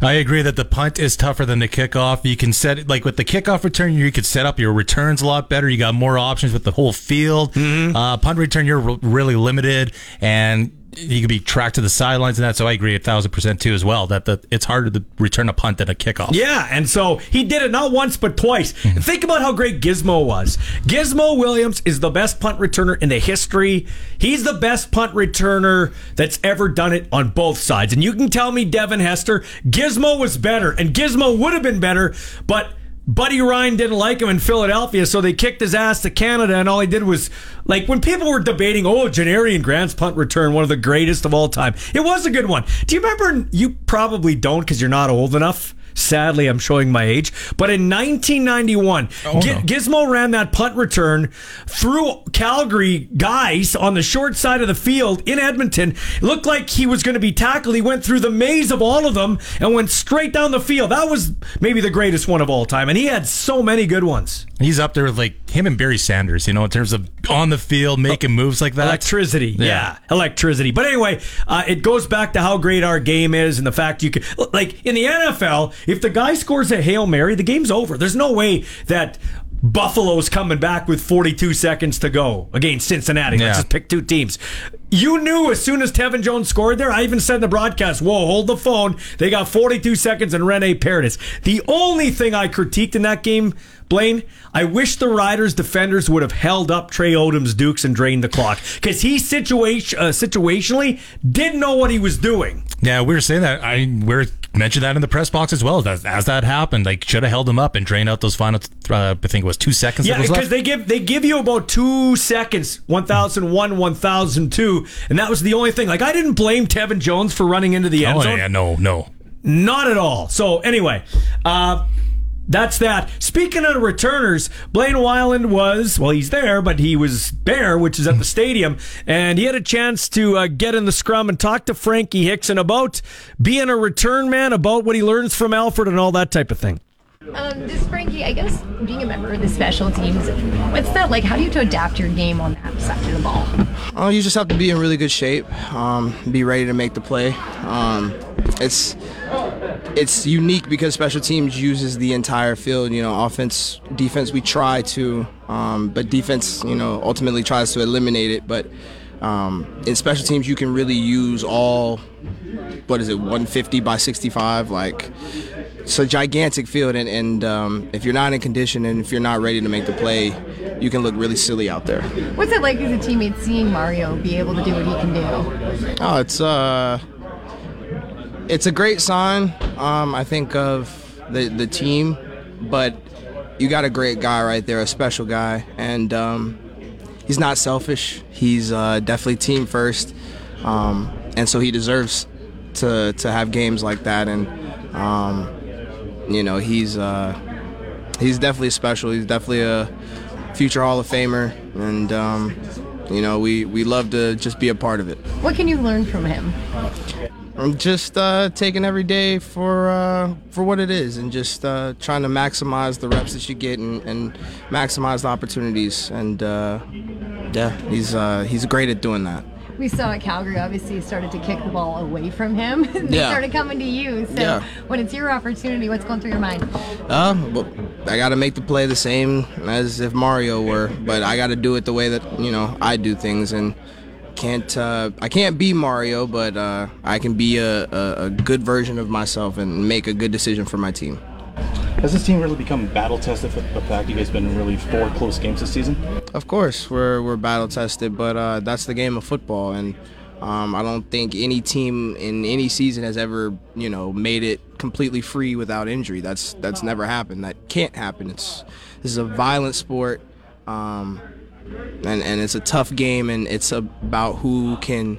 I agree that the punt is tougher than the kickoff. You can set it like with the kickoff return, you could set up your returns a lot better. You got more options with the whole field. Mm-hmm. Uh, punt return, you're really limited, and he could be tracked to the sidelines and that. So I agree a thousand percent too as well that the, it's harder to return a punt than a kickoff. Yeah, and so he did it not once but twice. Mm-hmm. Think about how great Gizmo was. Gizmo Williams is the best punt returner in the history. He's the best punt returner that's ever done it on both sides. And you can tell me, Devin Hester, Gizmo was better, and Gizmo would have been better, but Buddy Ryan didn't like him in Philadelphia, so they kicked his ass to Canada, and all he did was like when people were debating, oh, Janarion Grant's punt return, one of the greatest of all time. It was a good one. Do you remember? You probably don't because you're not old enough. Sadly, I'm showing my age. But in 1991, Oh, Gi- no. Gizmo ran that punt return through Calgary guys on the short side of the field in Edmonton. It looked like he was going to be tackled. He went through the maze of all of them and went straight down the field. That was maybe the greatest one of all time. And he had so many good ones. He's up there with like him and Barry Sanders, you know, in terms of on the field making moves like that. Electricity, yeah. electricity. But anyway, uh, it goes back to how great our game is and the fact you can, like in the NFL, if the guy scores a hail mary, the game's over. There's no way that Buffalo's coming back with 42 seconds to go against Cincinnati. Yeah. Let's just pick two teams. You knew as soon as Tevin Jones scored there. I even said in the broadcast, "Whoa, hold the phone." They got 42 seconds and Rene Paredes. The only thing I critiqued in that game, Blaine, I wish the Riders defenders would have held up Trey Odom's Dukes and drained the clock because he situation uh, situationally didn't know what he was doing. Yeah, we were saying that. I we were mentioned that in the press box as well. As, as that happened, like should have held him up and drained out those final. Uh, I think it was two seconds. Yeah, because they give they give you about two seconds, one thousand one, one thousand two, and that was the only thing. Like I didn't blame Tevin Jones for running into the end zone. oh zone. yeah, no, no. Not at all. So anyway, uh, that's that. Speaking of returners, Blaine Wyland was well, he's there, but he was there, which is at the stadium, and he had a chance to uh, get in the scrum and talk to Frankie Hickson about being a return man, about what he learns from Alfred, and all that type of thing. Um, this Frankie, I guess being a member of the special teams, what's that like? How do you to adapt your game on that side of the ball? Oh, you just have to be in really good shape, um, be ready to make the play. Um, it's it's unique because special teams uses the entire field. You know, offense, defense, we try to, um, but defense, you know, ultimately tries to eliminate it. But um, in special teams, you can really use all. What is it, 150 by 65? Like, it's a gigantic field, and, and um, if you're not in condition and if you're not ready to make the play, you can look really silly out there. What's it like as a teammate seeing Mario be able to do what he can do? Oh, it's uh, it's a great sign. Um, I think of the the team, but you got a great guy right there, a special guy, and um, he's not selfish. He's uh, definitely team first, um, and so he deserves to to have games like that. And um, you know, he's uh, he's definitely special. He's definitely a future Hall of Famer, and um, you know, we we love to just be a part of it. What can you learn from him? I'm just uh, taking every day for uh, for what it is, and just uh, trying to maximize the reps that you get, and, and maximize the opportunities. And uh, yeah, he's uh, he's great at doing that. We saw at Calgary, obviously, started to kick the ball away from him. they Yeah. started coming to you. So Yeah. when it's your opportunity, what's going through your mind? Uh, but I got to make the play the same as if Mario were, but I got to do it the way that you know I do things, and can't uh, I can't be Mario, but uh, I can be a, a, a good version of myself and make a good decision for my team. Has this team really become battle tested for the fact you guys been in really four close games this season? Of course, we're we're battle tested, but uh, that's the game of football, and um, I don't think any team in any season has ever you know made it completely free without injury. That's that's never happened. That can't happen. It's this is a violent sport, um, and and it's a tough game, and it's about who can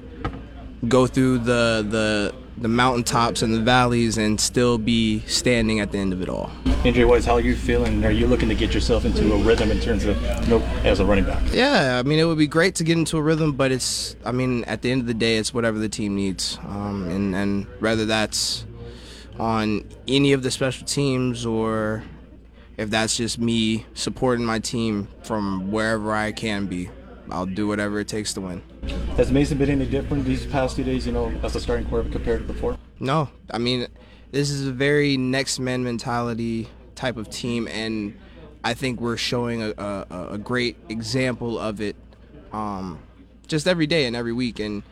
go through the the the mountaintops and the valleys and still be standing at the end of it all. Injury wise, how are you feeling? Are you looking to get yourself into a rhythm in terms of you know, as a running back? Yeah, I mean, it would be great to get into a rhythm, but it's, I mean, at the end of the day, it's whatever the team needs. Um, and, and whether that's on any of the special teams or if that's just me supporting my team from wherever I can be, I'll do whatever it takes to win. Has Mason been any different these past few days, you know, as a starting quarterback compared to before? No, I mean, this is a very next man mentality type of team, and I think we're showing a, a, a great example of it um, just every day and every week. And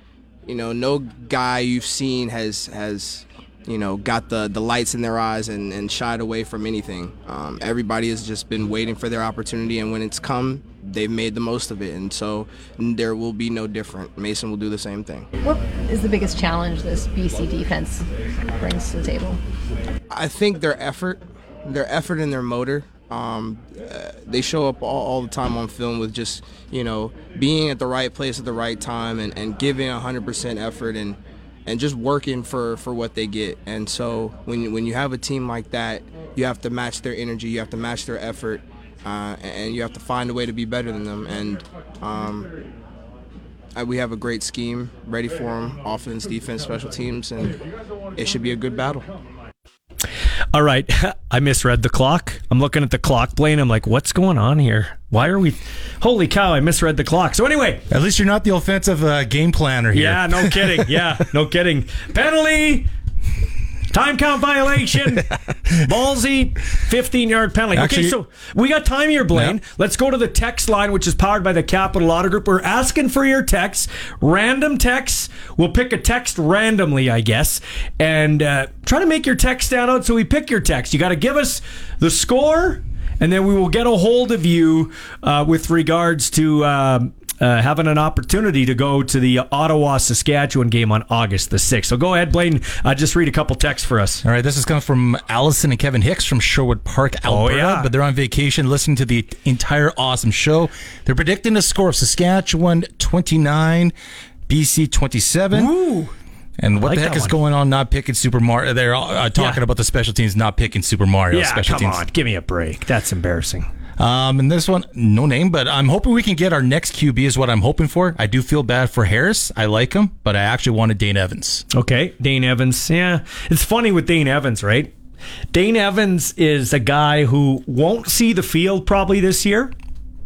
you know, no guy you've seen has has you know got the the lights in their eyes and, and shied away from anything. Um, everybody has just been waiting for their opportunity, and when it's come, they've made the most of it. And so there will be no different. Mason will do the same thing. What is the biggest challenge this BC defense brings to the table? I think their effort, their effort and their motor. Um, uh, they show up all, all, the time on film with just you know being at the right place at the right time and, and giving 100% effort and and just working for for what they get. And so when you, when you have a team like that, you have to match their energy, you have to match their effort, uh, and you have to find a way to be better than them. And um, we have a great scheme ready for them, offense, defense, special teams, and it should be a good battle. All right, I misread the clock. I'm looking at the clock, Blaine. I'm like, what's going on here? Why are we? Holy cow! I misread the clock. So anyway, at least you're not the offensive uh, game planner here. Yeah, no kidding. Yeah, no kidding. Penalty. Time count violation. Ballsy, 15 yard penalty. Actually, okay, so we got time here, Blaine. Yeah. Let's go to the text line, which is powered by the Capital Auto Group. We're asking for your texts, random texts. We'll pick a text randomly, I guess, and uh, try to make your text stand out. So we pick your text. You got to give us the score and then we will get a hold of you uh, with regards to um, uh, having an opportunity to go to the Ottawa Saskatchewan game on August the 6th. So go ahead, Blaine. Uh, just read a couple texts for us. All right. This is coming from Allison and Kevin Hicks from Sherwood Park, Alberta. Oh, yeah. But they're on vacation listening to the entire awesome show. They're predicting a score of Saskatchewan 29, BC 27. Ooh. And what like the heck is one. going on? Not picking Super Mario. They're uh, talking yeah. about the special teams not picking Super Mario. Yeah, come teams. on, give me a break. That's embarrassing. Um, and this one, no name, but I'm hoping we can get our next QB is what I'm hoping for. I do feel bad for Harris. I like him, but I actually wanted Dane Evans. Okay, Dane Evans. Yeah, it's funny with Dane Evans, right? Dane Evans is a guy who won't see the field probably this year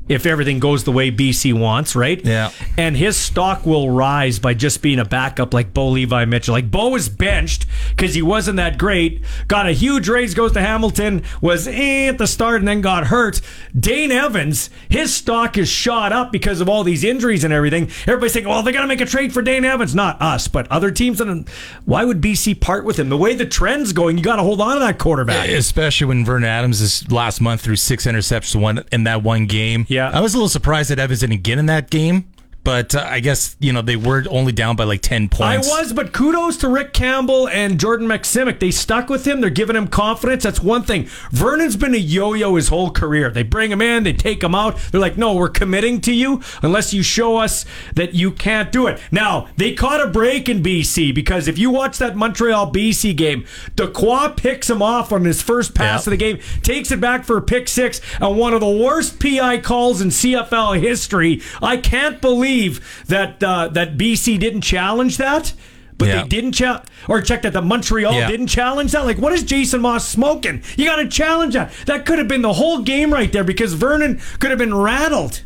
if everything goes the way BC wants, right? Yeah. And his stock will rise by just being a backup like Bo Levi Mitchell. Like Bo was benched because he wasn't that great, got a huge raise, goes to Hamilton, was eh at the start and then got hurt. Dane Evans, his stock is shot up because of all these injuries and everything. Everybody's saying, well, they're going to make a trade for Dane Evans. Not us, but other teams. And why would BC part with him? The way the trend's going, you got to hold on to that quarterback. Especially when Vernon Adams this last month threw six interceptions one in that one game. Yeah. I was a little surprised that Evans didn't get in that game but uh, I guess you know they were only down by like ten points. I was, but kudos to Rick Campbell and Jordan Maksymic. They stuck with him. They're giving him confidence. That's one thing. Vernon's been a yo-yo his whole career. They bring him in, they take him out. They're like, no, we're committing to you unless you show us that you can't do it. Now they caught a break in BC because if you watch that Montreal BC game, Dequoy picks him off on his first pass yep. of the game, takes it back for a pick six, and one of the worst PI calls in CFL history. I can't believe believe that uh, that BC didn't challenge that. But yeah. they didn't challenge, or check that the Montreal yeah. didn't challenge that. Like, what is Jason Maas smoking? You got to challenge that. That could have been the whole game right there because Vernon could have been rattled.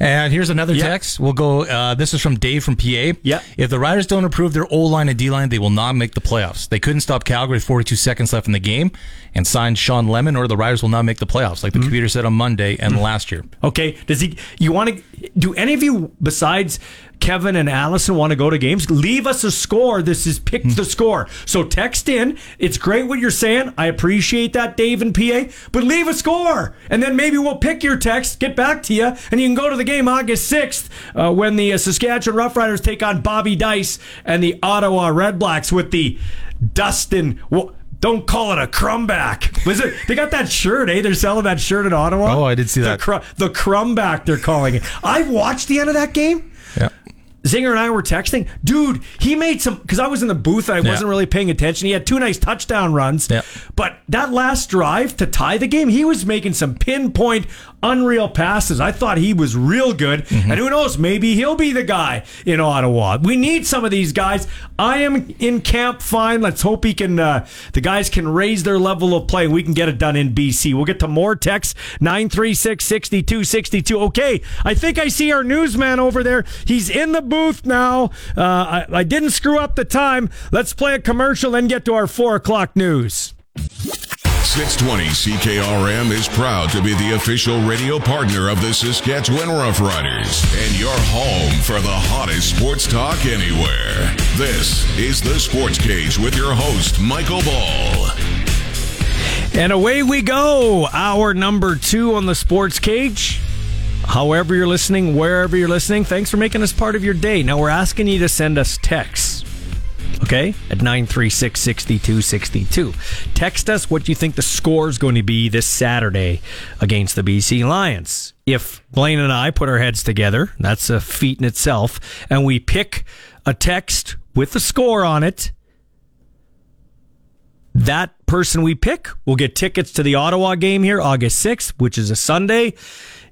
And here's another text. We'll go. Uh, this is from Dave from PA. Yeah. If the Riders don't improve their O line and D line, they will not make the playoffs. They couldn't stop Calgary with 42 seconds left in the game and sign Shawn Lemon, or the Riders will not make the playoffs, like the mm-hmm. computer said on Monday and mm-hmm. last year. Okay. Does he? You want to? Do any of you besides Kevin and Allison want to go to games, leave us a score. This is pick the score. So text in. It's great what you're saying. I appreciate that, Dave and PA. But leave a score, and then maybe we'll pick your text, get back to you, and you can go to the game August 6th uh, when the uh, Saskatchewan Roughriders take on Bobby Dyce and the Ottawa Redblacks with the Dustin. Well, don't call it a crumback. Was it? They got that shirt, eh? They're selling that shirt in Ottawa. Oh, I did see the that. Cr- the crumback, they're calling it. I've watched the end of that game. Zinger and I were texting, dude. He made some because I was in the booth. I wasn't really paying attention. He had two nice touchdown runs, yeah. but that last drive to tie the game, he was making some pinpoint, unreal passes. I thought he was real good, mm-hmm. and who knows, maybe he'll be the guy in Ottawa. We need some of these guys. I am in camp fine. Let's hope he can. Uh, the guys can raise their level of play. We can get it done in BC. We'll get to more texts nine three six sixty two sixty two. Okay, I think I see our newsman over there. He's in the booth now. Uh, I, I didn't screw up the time. Let's play a commercial and get to our four o'clock news. 620 CKRM is proud to be the official radio partner of the Saskatchewan Roughriders and your home for the hottest sports talk anywhere. This is the Sports Cage with your host, Michael Ball. And away we go. Hour number two on the Sports Cage. However, you're listening, wherever you're listening, thanks for making us part of your day. Now, we're asking you to send us texts, okay, at 936 6262. Text us what you think the score is going to be this Saturday against the BC Lions. If Blaine and I put our heads together, that's a feat in itself, and we pick a text with the score on it, that person we pick will get tickets to the Ottawa game here August 6th, which is a Sunday.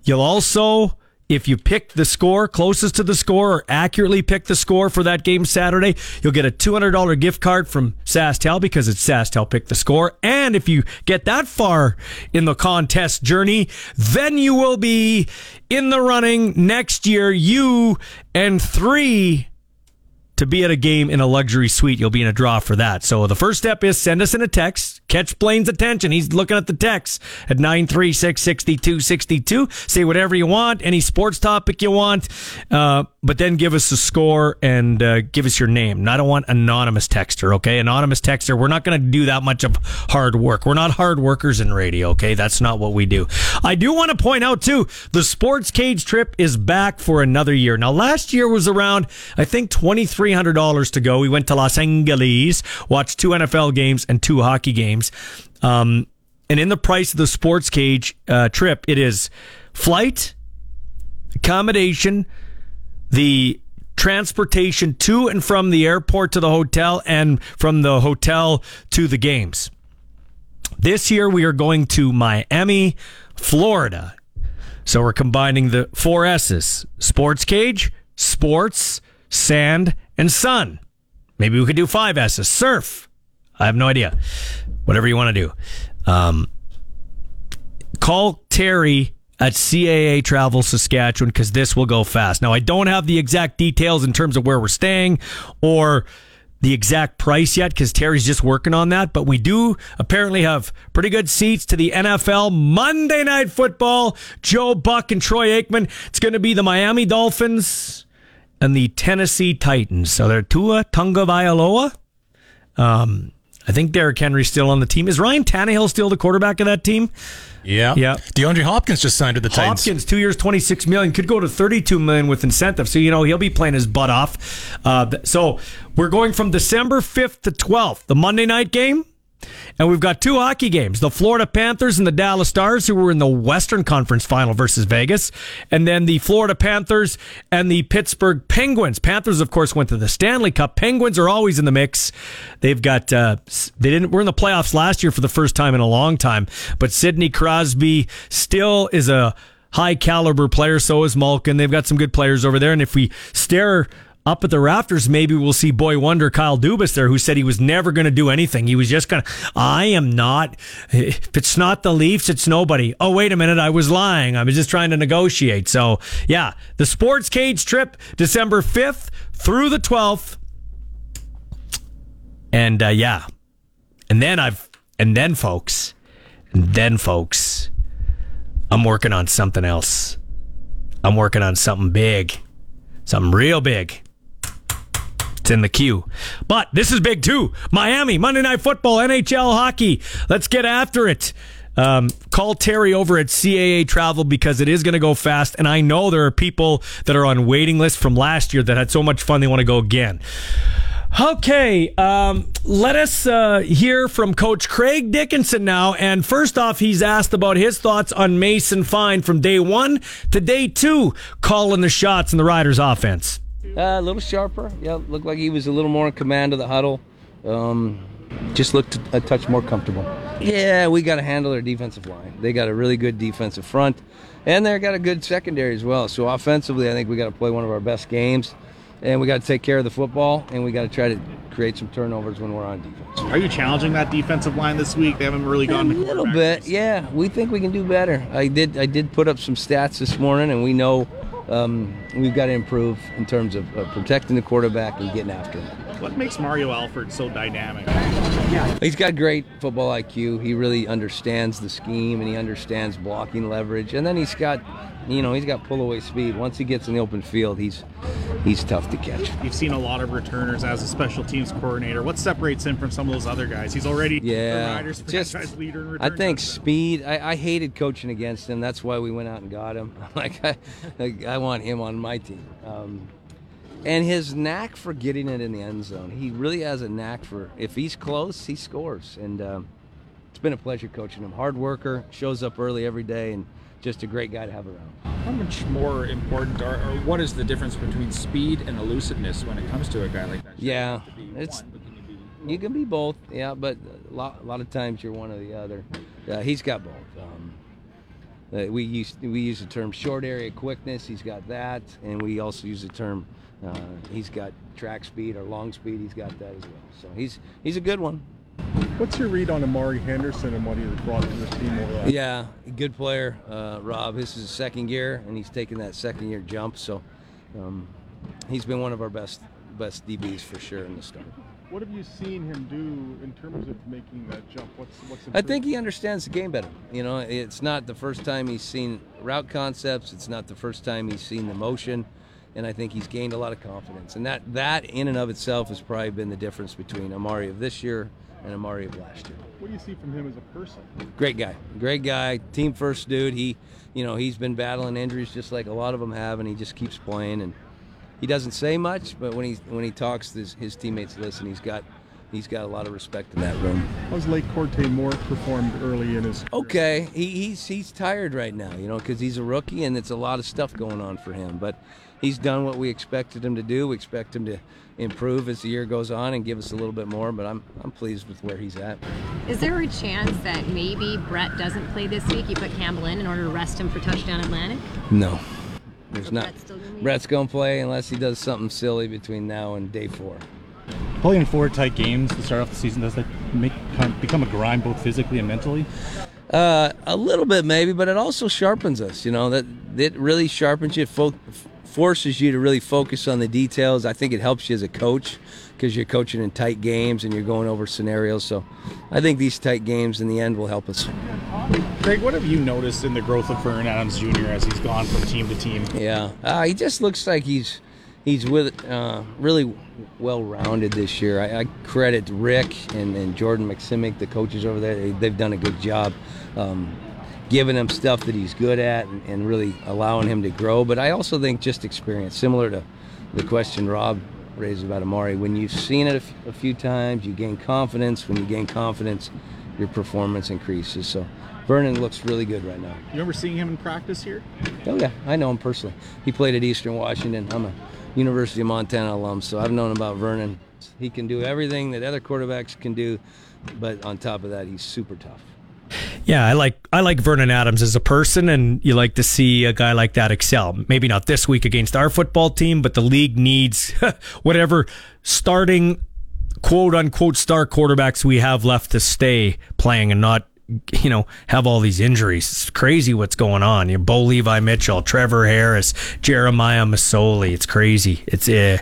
You'll also, if you pick the score closest to the score or accurately pick the score for that game Saturday, you'll get a $200 gift card from SaskTel because it's SaskTel pick the score. And if you get that far in the contest journey, then you will be in the running next year, you and three to be at a game in a luxury suite. You'll be in a draw for that. So the first step is send us in a text. Catch Blaine's attention. He's looking at the text at 936 6262. Say whatever you want, any sports topic you want, uh, but then give us a score and uh, give us your name. I don't want anonymous texter, okay? Anonymous texter, we're not going to do that much of hard work. We're not hard workers in radio, okay? That's not what we do. I do want to point out, too, the sports cage trip is back for another year. Now, last year was around, I think, $2,300 to go. We went to Los Angeles, watched two NFL games and two hockey games. Um, and in the price of the sports cage uh, trip, it is flight, accommodation, the transportation to and from the airport to the hotel, and from the hotel to the games. This year, we are going to Miami, Florida. So we're combining the four S's sports cage, sports, sand, and sun. Maybe we could do five S's surf. I have no idea. Whatever you want to do. Um, call Terry at CAA Travel Saskatchewan because this will go fast. Now, I don't have the exact details in terms of where we're staying or the exact price yet because Terry's just working on that, but we do apparently have pretty good seats to the NFL Monday Night Football. Joe Buck and Troy Aikman. It's going to be the Miami Dolphins and the Tennessee Titans. So they're Tua Tagovailoa. Um, I think Derrick Henry's still on the team. Is Ryan Tannehill still the quarterback of that team? Yeah. Yeah. DeAndre Hopkins just signed with the Titans. Hopkins, two years, twenty six million, could go to thirty two million with incentive. So you know he'll be playing his butt off. Uh, so we're going from December fifth to twelfth, the Monday night game. And we've got two hockey games the Florida Panthers and the Dallas Stars, who were in the Western Conference final versus Vegas. And then the Florida Panthers and the Pittsburgh Penguins. Panthers, of course, went to the Stanley Cup. Penguins are always in the mix. They've got, uh, they didn't, were in the playoffs last year for the first time in a long time. But Sidney Crosby still is a high caliber player. So is Malkin. They've got some good players over there. And if we stare, up at the rafters, maybe we'll see boy wonder Kyle Dubas there, who said he was never going to do anything. He was just going to, I am not, if it's not the Leafs, it's nobody. Oh, wait a minute. I was lying. I was just trying to negotiate. So, yeah, the sports cage trip, December 5th through the 12th. And, uh, yeah. And then I've, and then folks, and then folks, I'm working on something else. I'm working on something big, something real big. It's in the queue. But this is big too. Miami, Monday Night Football, NHL hockey. Let's get after it. Um, call Terry over at CAA Travel because it is going to go fast. And I know there are people that are on waiting lists from last year that had so much fun they want to go again. Okay, um, let us uh, hear from Coach Craig Dickenson now. And first off, he's asked about his thoughts on Mason Fine from day one to day two, calling the shots in the Riders' offense. Uh, a little sharper. Yeah, looked like he was a little more in command of the huddle. Um, just looked a touch more comfortable. Yeah, we got to handle their defensive line. They got a really good defensive front, and they got a good secondary as well. So offensively, I think we got to play one of our best games, and we got to take care of the football, and we got to try to create some turnovers when we're on defense. Are you challenging that defensive line this week? They haven't really gone a little bit. Yeah, we think we can do better. I did. I did put up some stats this morning, and we know um, we've got to improve in terms of, of protecting the quarterback and getting after him. What makes Mario Alford so dynamic? He's got great football IQ. He really understands the scheme and he understands blocking leverage. And then he's got, you know, he's got pull away speed. Once he gets in the open field, he's he's tough to catch. You've seen a lot of returners as a special teams coordinator. What separates him from some of those other guys? He's already Yeah, Riders just leader in I think speed. I, I hated coaching against him. That's why we went out and got him. Like I, like, I want him on my team. Um, and his knack for getting it in the end zone. He really has a knack for if he's close, he scores. And um, it's been a pleasure coaching him. Hard worker, shows up early every day, and just a great guy to have around. How much more important, or, or what is the difference between speed and elusiveness when it comes to a guy like that? Yeah, it's you can be both. Yeah, but a lot, a lot of times you're one or the other. Uh, he's got both. Um, uh, we use we use the term short area quickness. He's got that, and we also use the term uh, he's got track speed or long speed. He's got that as well. So he's he's a good one. What's your read on Amari Henderson and what he has brought to this team over last Yeah, good player, uh, Rob. This is his second year, and he's taking that second year jump. So um, he's been one of our best best DBs for sure in the start. What have you seen him do in terms of making that jump? What's what's I think he understands the game better. You know, it's not the first time he's seen route concepts. It's not the first time he's seen the motion, and I think he's gained a lot of confidence. And that that in and of itself has probably been the difference between Amari of this year and Amari of last year. What do you see from him as a person? Great guy, great guy, team first dude. He, you know, he's been battling injuries just like a lot of them have, and he just keeps playing. And he doesn't say much, but when he when he talks, his, his teammates listen. He's got he's got a lot of respect in that room. How's Lake Corte Moore performed early in his? Okay, he, he's he's tired right now, you know, because he's a rookie and it's a lot of stuff going on for him. But he's done what we expected him to do. We expect him to improve as the year goes on and give us a little bit more. But I'm I'm pleased with where he's at. Is there a chance that maybe Brett doesn't play this week? You put Campbell in in order to rest him for touchdown Atlantic? No, there's not. Brett's still gonna Brett's gonna play unless he does something silly between now and day four. Playing four tight games to start off the season does that make kind of become a grind both physically and mentally? Uh, a little bit maybe, but it also sharpens us. You know that it really sharpens you, fo- forces you to really focus on the details. I think it helps you as a coach because you're coaching in tight games and you're going over scenarios. So I think these tight games in the end will help us. Craig, what have you noticed in the growth of Vernon Adams Jr. as he's gone from team to team? Yeah, uh, he just looks like he's he's with uh, really well rounded this year. I, I credit Rick and, and Jordan Maksymic, the coaches over there. They, they've done a good job. Um, giving him stuff that he's good at and, and really allowing him to grow. But I also think just experience, similar to the question Rob raised about Amari. When you've seen it a, f- a few times, you gain confidence. When you gain confidence, your performance increases. So Vernon looks really good right now. You remember seeing him in practice here? Oh yeah, I know him personally. He played at Eastern Washington. I'm a University of Montana alum, so I've known about Vernon. He can do everything that other quarterbacks can do, but on top of that, he's super tough. Yeah, I like I like Vernon Adams as a person, and you like to see a guy like that excel. Maybe not this week against our football team, but the league needs whatever starting quote unquote star quarterbacks we have left to stay playing and not you know have all these injuries. It's crazy what's going on. You know, Bo Levi Mitchell, Trevor Harris, Jeremiah Masoli. It's crazy. It's uh,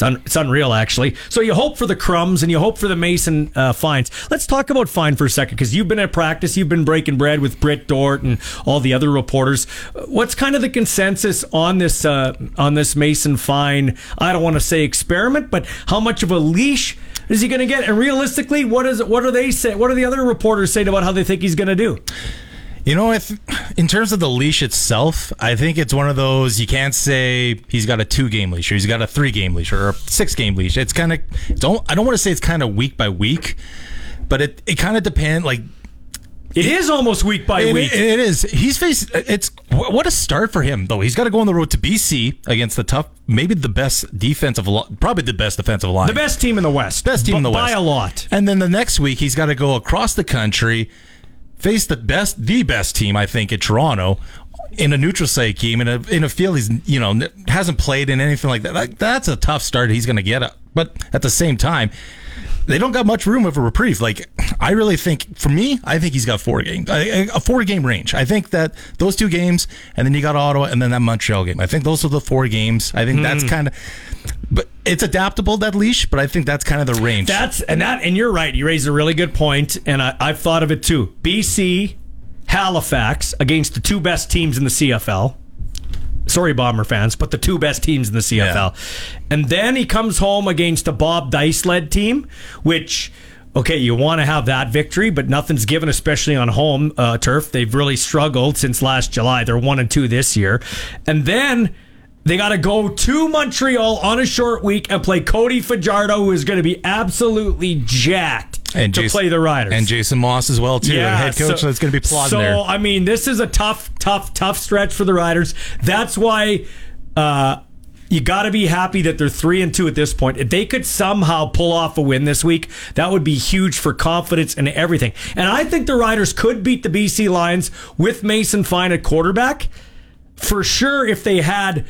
it's, un- it's unreal, actually. So you hope for the crumbs and you hope for the Mason uh, fines. Let's talk about fine for a second because you've been at practice, you've been breaking bread with Britt Dort and all the other reporters. What's kind of the consensus on this uh, on this Mason fine? I don't want to say experiment, but how much of a leash is he going to get? And realistically, what is what are they say? What do the other reporters saying about how they think he's going to do? You know, if in terms of the leash itself, I think it's one of those you can't say he's got a two game leash or he's got a three game leash or a six game leash. It's kind of don't I don't want to say it's kind of week by week, but it it kind of depends. Like it is almost week by It- week. it is. He's faced. It's what a start for him though. He's got to go on the road to BC against the tough, maybe the best defensive, probably the best defensive line, The best team in the West, best team in the West by a lot. And then the next week he's got to go across the country, face the best, the best team I think at Toronto. In a neutral site game, in a in a field he's you know hasn't played in anything like that. Like, that's a tough start he's going to get. But at the same time, they don't got much room of a reprieve. Like I really think, for me, I think he's got four games, a a four game range. I think that those two games, and then you got Ottawa, and then that Montreal game. I think those are the four games. I think that's Hmm. kind of. But it's adaptable that leash, but I think that's kind of the range. That's and that and you're right. You raised a really good point, and I, I've thought of it too. BC, Halifax against the two best teams in the CFL. Sorry, Bomber fans, but the two best teams in the CFL. And then he comes home against a Bob Dyce led team, which. Okay, you want to have that victory, but nothing's given, especially on home uh, turf. They've really struggled since last July. They're one and two this year, and then they got to go to Montreal on a short week and play Cody Fajardo, who is going to be absolutely jacked and to Jason, play the Riders. and Jason Maas as well too, Yeah, head coach. so- that's going to be plodding so, there. I mean, this is a tough, tough, tough stretch for the Riders. That's why uh, you got to be happy that they're three and two at this point. If they could somehow pull off a win this week, that would be huge for confidence and everything. And I think the Riders could beat the BC Lions with Mason Fine at quarterback for sure if they had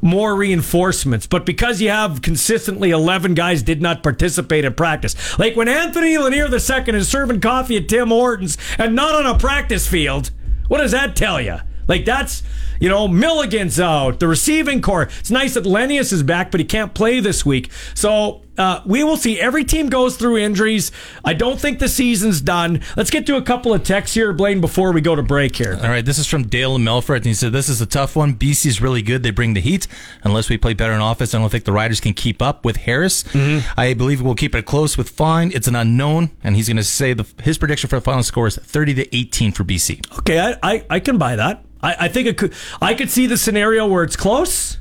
more reinforcements. But because you have consistently 11 guys did not participate in practice. Like when Anthony Lanier II is serving coffee at Tim Hortons and not on a practice field, what does that tell you? Like that's, you know, Milligan's out, the receiving core. It's nice that Lenius is back, but he can't play this week. So uh, we will see. Every team goes through injuries. I don't think the season's done. Let's get to a couple of texts here, Blaine, before we go to break here. All right, this is from Dale and Melfort, and he said this is a tough one. BC is really good; they bring the heat. Unless we play better in offense, I don't think the Riders can keep up with Harris. Mm-hmm. I believe we'll keep it close with Fine. It's an unknown, and he's going to say the, his prediction for the final score is thirty to eighteen for BC. Okay, I, I, I can buy that. I, I think it could. I could see the scenario where it's close,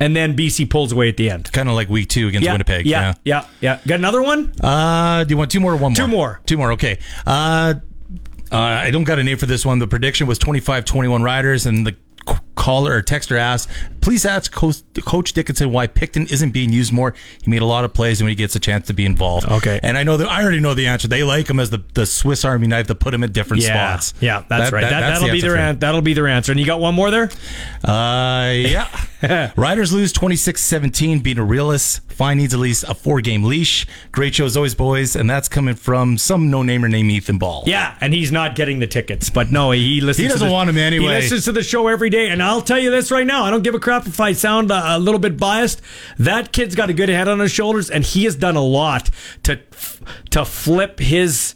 and then BC pulls away at the end. Kind of like week two against yeah, Winnipeg. Yeah, yeah, yeah. Got another one? Uh, do you want two more or one more? Two more. Two more. Okay. Uh, uh, I don't got a name for this one. The prediction was 25-21 Riders, and the caller or texter asked, "Please ask Coach, Coach Dickenson why Picton isn't being used more. He made a lot of plays when he gets a chance to be involved." Okay. And I know that I already know the answer. They like him as the, the Swiss Army knife to put him in different Yeah, spots. yeah, that's That- right. that- That, that's that'll the be their an, that'll be their answer. And you got one more there? Uh, yeah. Riders lose 26-17, beating a realist. Fine needs at least a four-game leash. Great show as always, boys, and that's coming from some no-namer named Ethan Ball. Yeah, and he's not getting the tickets, but no, he listens. He doesn't to the, want 'em anyway. He listens to the show every day, and I'll tell you this right now: I don't give a crap if I sound a, a little bit biased. That kid's got a good head on his shoulders, and he has done a lot to to flip his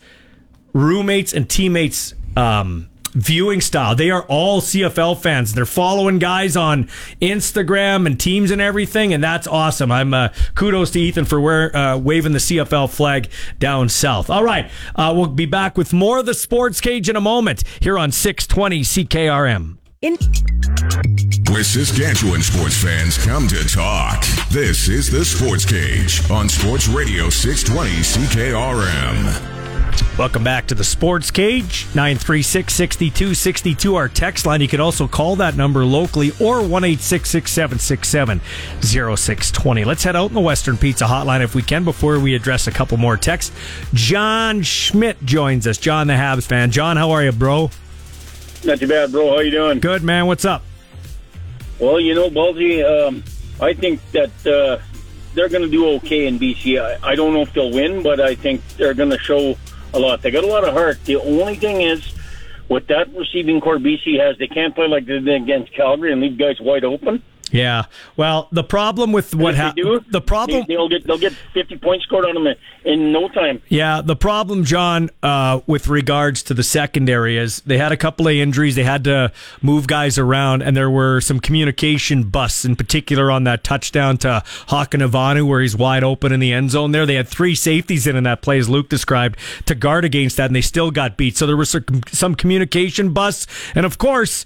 roommates and teammates. Um, Viewing style. They are all CFL fans. They're following guys on Instagram and teams and everything, and that's awesome. I'm uh, kudos to Ethan for wear, uh, waving the CFL flag down south. All right, uh, we'll be back with more of the Sports Cage in a moment here on 620 CKRM. Where Saskatchewan sports fans come to talk. This is the Sports Cage on Sports Radio 620 CKRM. Welcome back to the Sports Cage, 936 6262, our text line. You can also call that number locally or 1 767 0620. Let's head out in the Western Pizza Hotline if we can before we address a couple more texts. John Schmidt joins us. John, the Habs fan. John, how are you, bro? Not too bad, bro. How you doing? Good, man. What's up? Well, you know, Ballsy, um, I think that uh, they're going to do okay in BC. I, I don't know if they'll win, but I think they're going to show a lot. They got a lot of heart. The only thing is, with that receiving core BC has, they can't play like they did against Calgary and leave guys wide open. Yeah. Well, the problem with what happened. The problem. they, will get they'll get fifty points scored on them in, in no time. Yeah, the problem, John, uh, with regards to the secondary is they had a couple of injuries. They had to move guys around, and there were some communication busts, in particular on that touchdown to Hakunavanhu, where he's wide open in the end zone there. They had three safeties in in that play, as Luke described, to guard against that, and they still got beat. So there was some, some communication busts. And of course,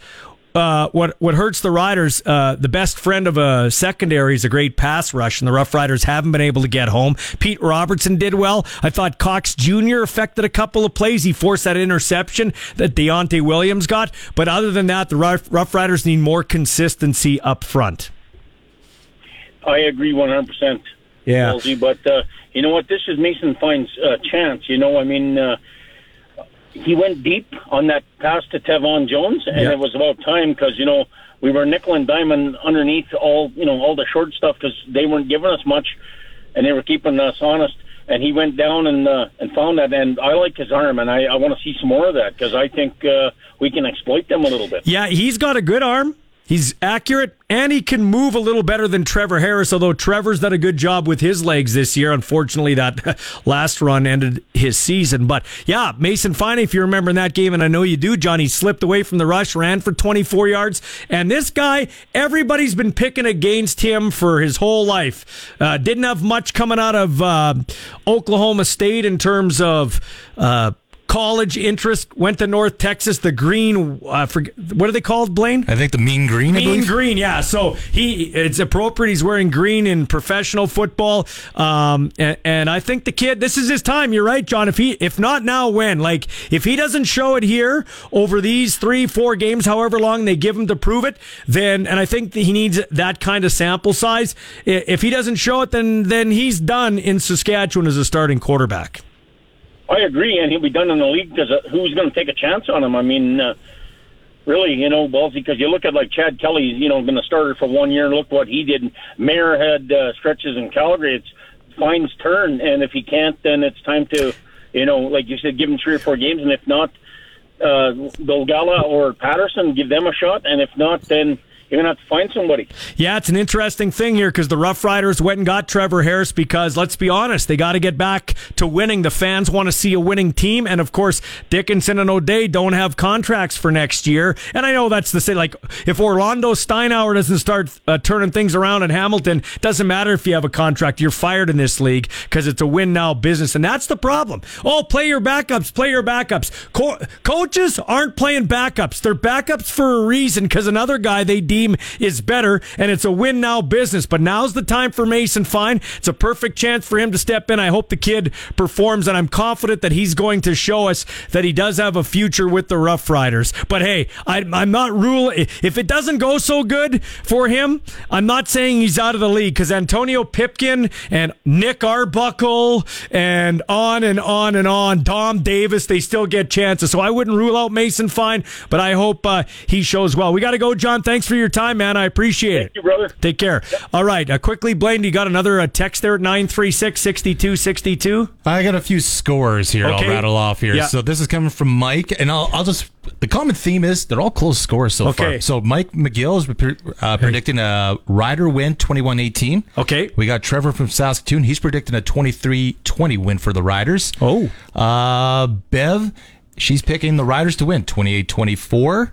uh, what what hurts the Riders? Uh, the best friend of a secondary is a great pass rush, and the Rough Riders haven't been able to get home. Pete Robertson did well. I thought Cox Jr. affected a couple of plays. He forced that interception that Deontay Williams got. But other than that, the Rough, Rough Riders need more consistency up front. I agree one hundred percent. Yeah. Ballsy, but uh, you know what? This is Mason Fine's uh, chance. You know, I mean, uh, he went deep on that pass to Tevin Jones, and Yeah. it was about time because you know we were nickel and diamond underneath all you know all the short stuff because they weren't giving us much, and they were keeping us honest. And he went down and uh, and found that, and I like his arm, and I, I want to see some more of that because I think uh, we can exploit them a little bit. Yeah, he's got a good arm. He's accurate and he can move a little better than Trevor Harris, although Trevor's done a good job with his legs this year. Unfortunately, that last run ended his season. But yeah, Mason Fine, if you remember in that game, and I know you do, Johnny slipped away from the rush, ran for 24 yards. And this guy, everybody's been picking against him for his whole life. Uh, didn't have much coming out of uh, Oklahoma State in terms of. Uh, college interest, went to North Texas, the green, uh, for, what are they called, Blaine? I think the mean green. I Mean green, yeah. So he, it's appropriate. He's wearing green in professional football, um, and, and I think the kid, this is his time. You're right, John. If he, if not now, when? Like, if he doesn't show it here over these three, four games, however long they give him to prove it, then, and I think that he needs that kind of sample size. If he doesn't show it, then then he's done in Saskatchewan as a starting quarterback. I agree, and he'll be done in the league because uh, who's going to take a chance on him? I mean, uh, really, you know, Ballsy, because you look at like Chad Kelly, you know, been a starter for one year, and look what he did. Maier had uh, stretches in Calgary. It's Fine's turn, and if he can't, then it's time to, you know, like you said, give him three or four games, and if not, uh, Dolegala or Patterson, give them a shot, and if not, then you're going to have to find somebody. Yeah, it's an interesting thing here because the Rough Riders went and got Trevor Harris because, let's be honest, they got to get back to winning. The fans want to see a winning team. And of course, Dickenson and O'Day don't have contracts for next year. And I know that's the same. Like, if Orlando Steinauer doesn't start uh, turning things around in Hamilton, doesn't matter if you have a contract. You're fired in this league because it's a win now business. And that's the problem. Oh, play your backups, play your backups. Co- coaches aren't playing backups. They're backups for a reason because another guy they deem is better and it's a win now business. But now's the time for Mason Fine. It's a perfect chance for him to step in. I hope the kid performs and I'm confident that he's going to show us that he does have a future with the Rough Riders. But hey, I, I'm not ruling. if it doesn't go so good for him, I'm not saying he's out of the league because Antonio Pipkin and Nick Arbuckle and on and on and on, Dom Davis, they still get chances. So I wouldn't rule out Mason Fine, but I hope uh, he shows well. We got to go, John. Thanks for your time, man. I appreciate it. Thank you, brother. Take care. All right. Uh, quickly, Blaine, you got another uh, text there at 936 6262? I got a few scores here Okay. I'll rattle off here. Yeah. So this is coming from Mike, and I'll, I'll just the common theme is they're all close scores so Okay. far. So Mike McGill is pre- uh, predicting a Rider win 21-18. Okay. We got Trevor from Saskatoon. He's predicting a 23-20 win for the Riders. Oh. Uh, Bev, she's picking the Riders to win 28-24.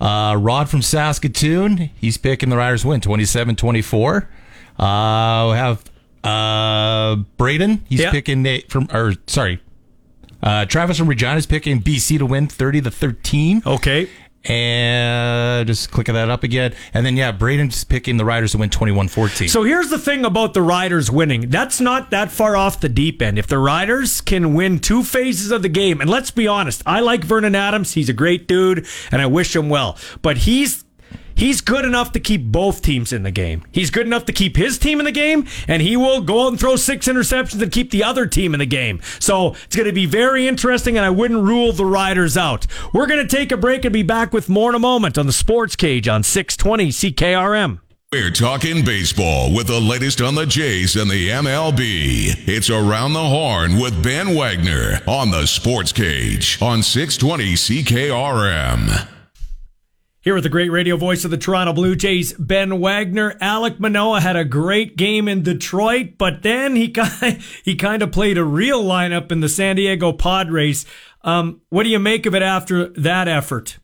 Uh, Rod from Saskatoon, he's picking the Riders win 27-24. Uh, we have uh, Braden, he's picking Nate from or sorry, uh, Travis from Regina's picking BC to win 30 to 13. Okay. And just clicking that up again. And then, yeah, Braden's picking the Riders to win 21 14. So here's the thing about the Riders winning. That's not that far off the deep end. If the Riders can win two phases of the game, and let's be honest, I like Vernon Adams. He's a great dude, and I wish him well. But he's he's good enough to keep both teams in the game. He's good enough to keep his team in the game, and he will go out and throw six interceptions and keep the other team in the game. So it's going to be very interesting, and I wouldn't rule the Riders out. We're going to take a break and be back with more in a moment on the Sports Cage on 620 CKRM. We're talking baseball with the latest on the Jays and the MLB. It's Around the Horn with Ben Wagner on the Sports Cage on 620 CKRM. Here with the great radio voice of the Toronto Blue Jays, Ben Wagner. Alek Manoah had a great game in Detroit, but then he kind he kind of played a real lineup in the San Diego Padres. Um, what do you make of it after that effort?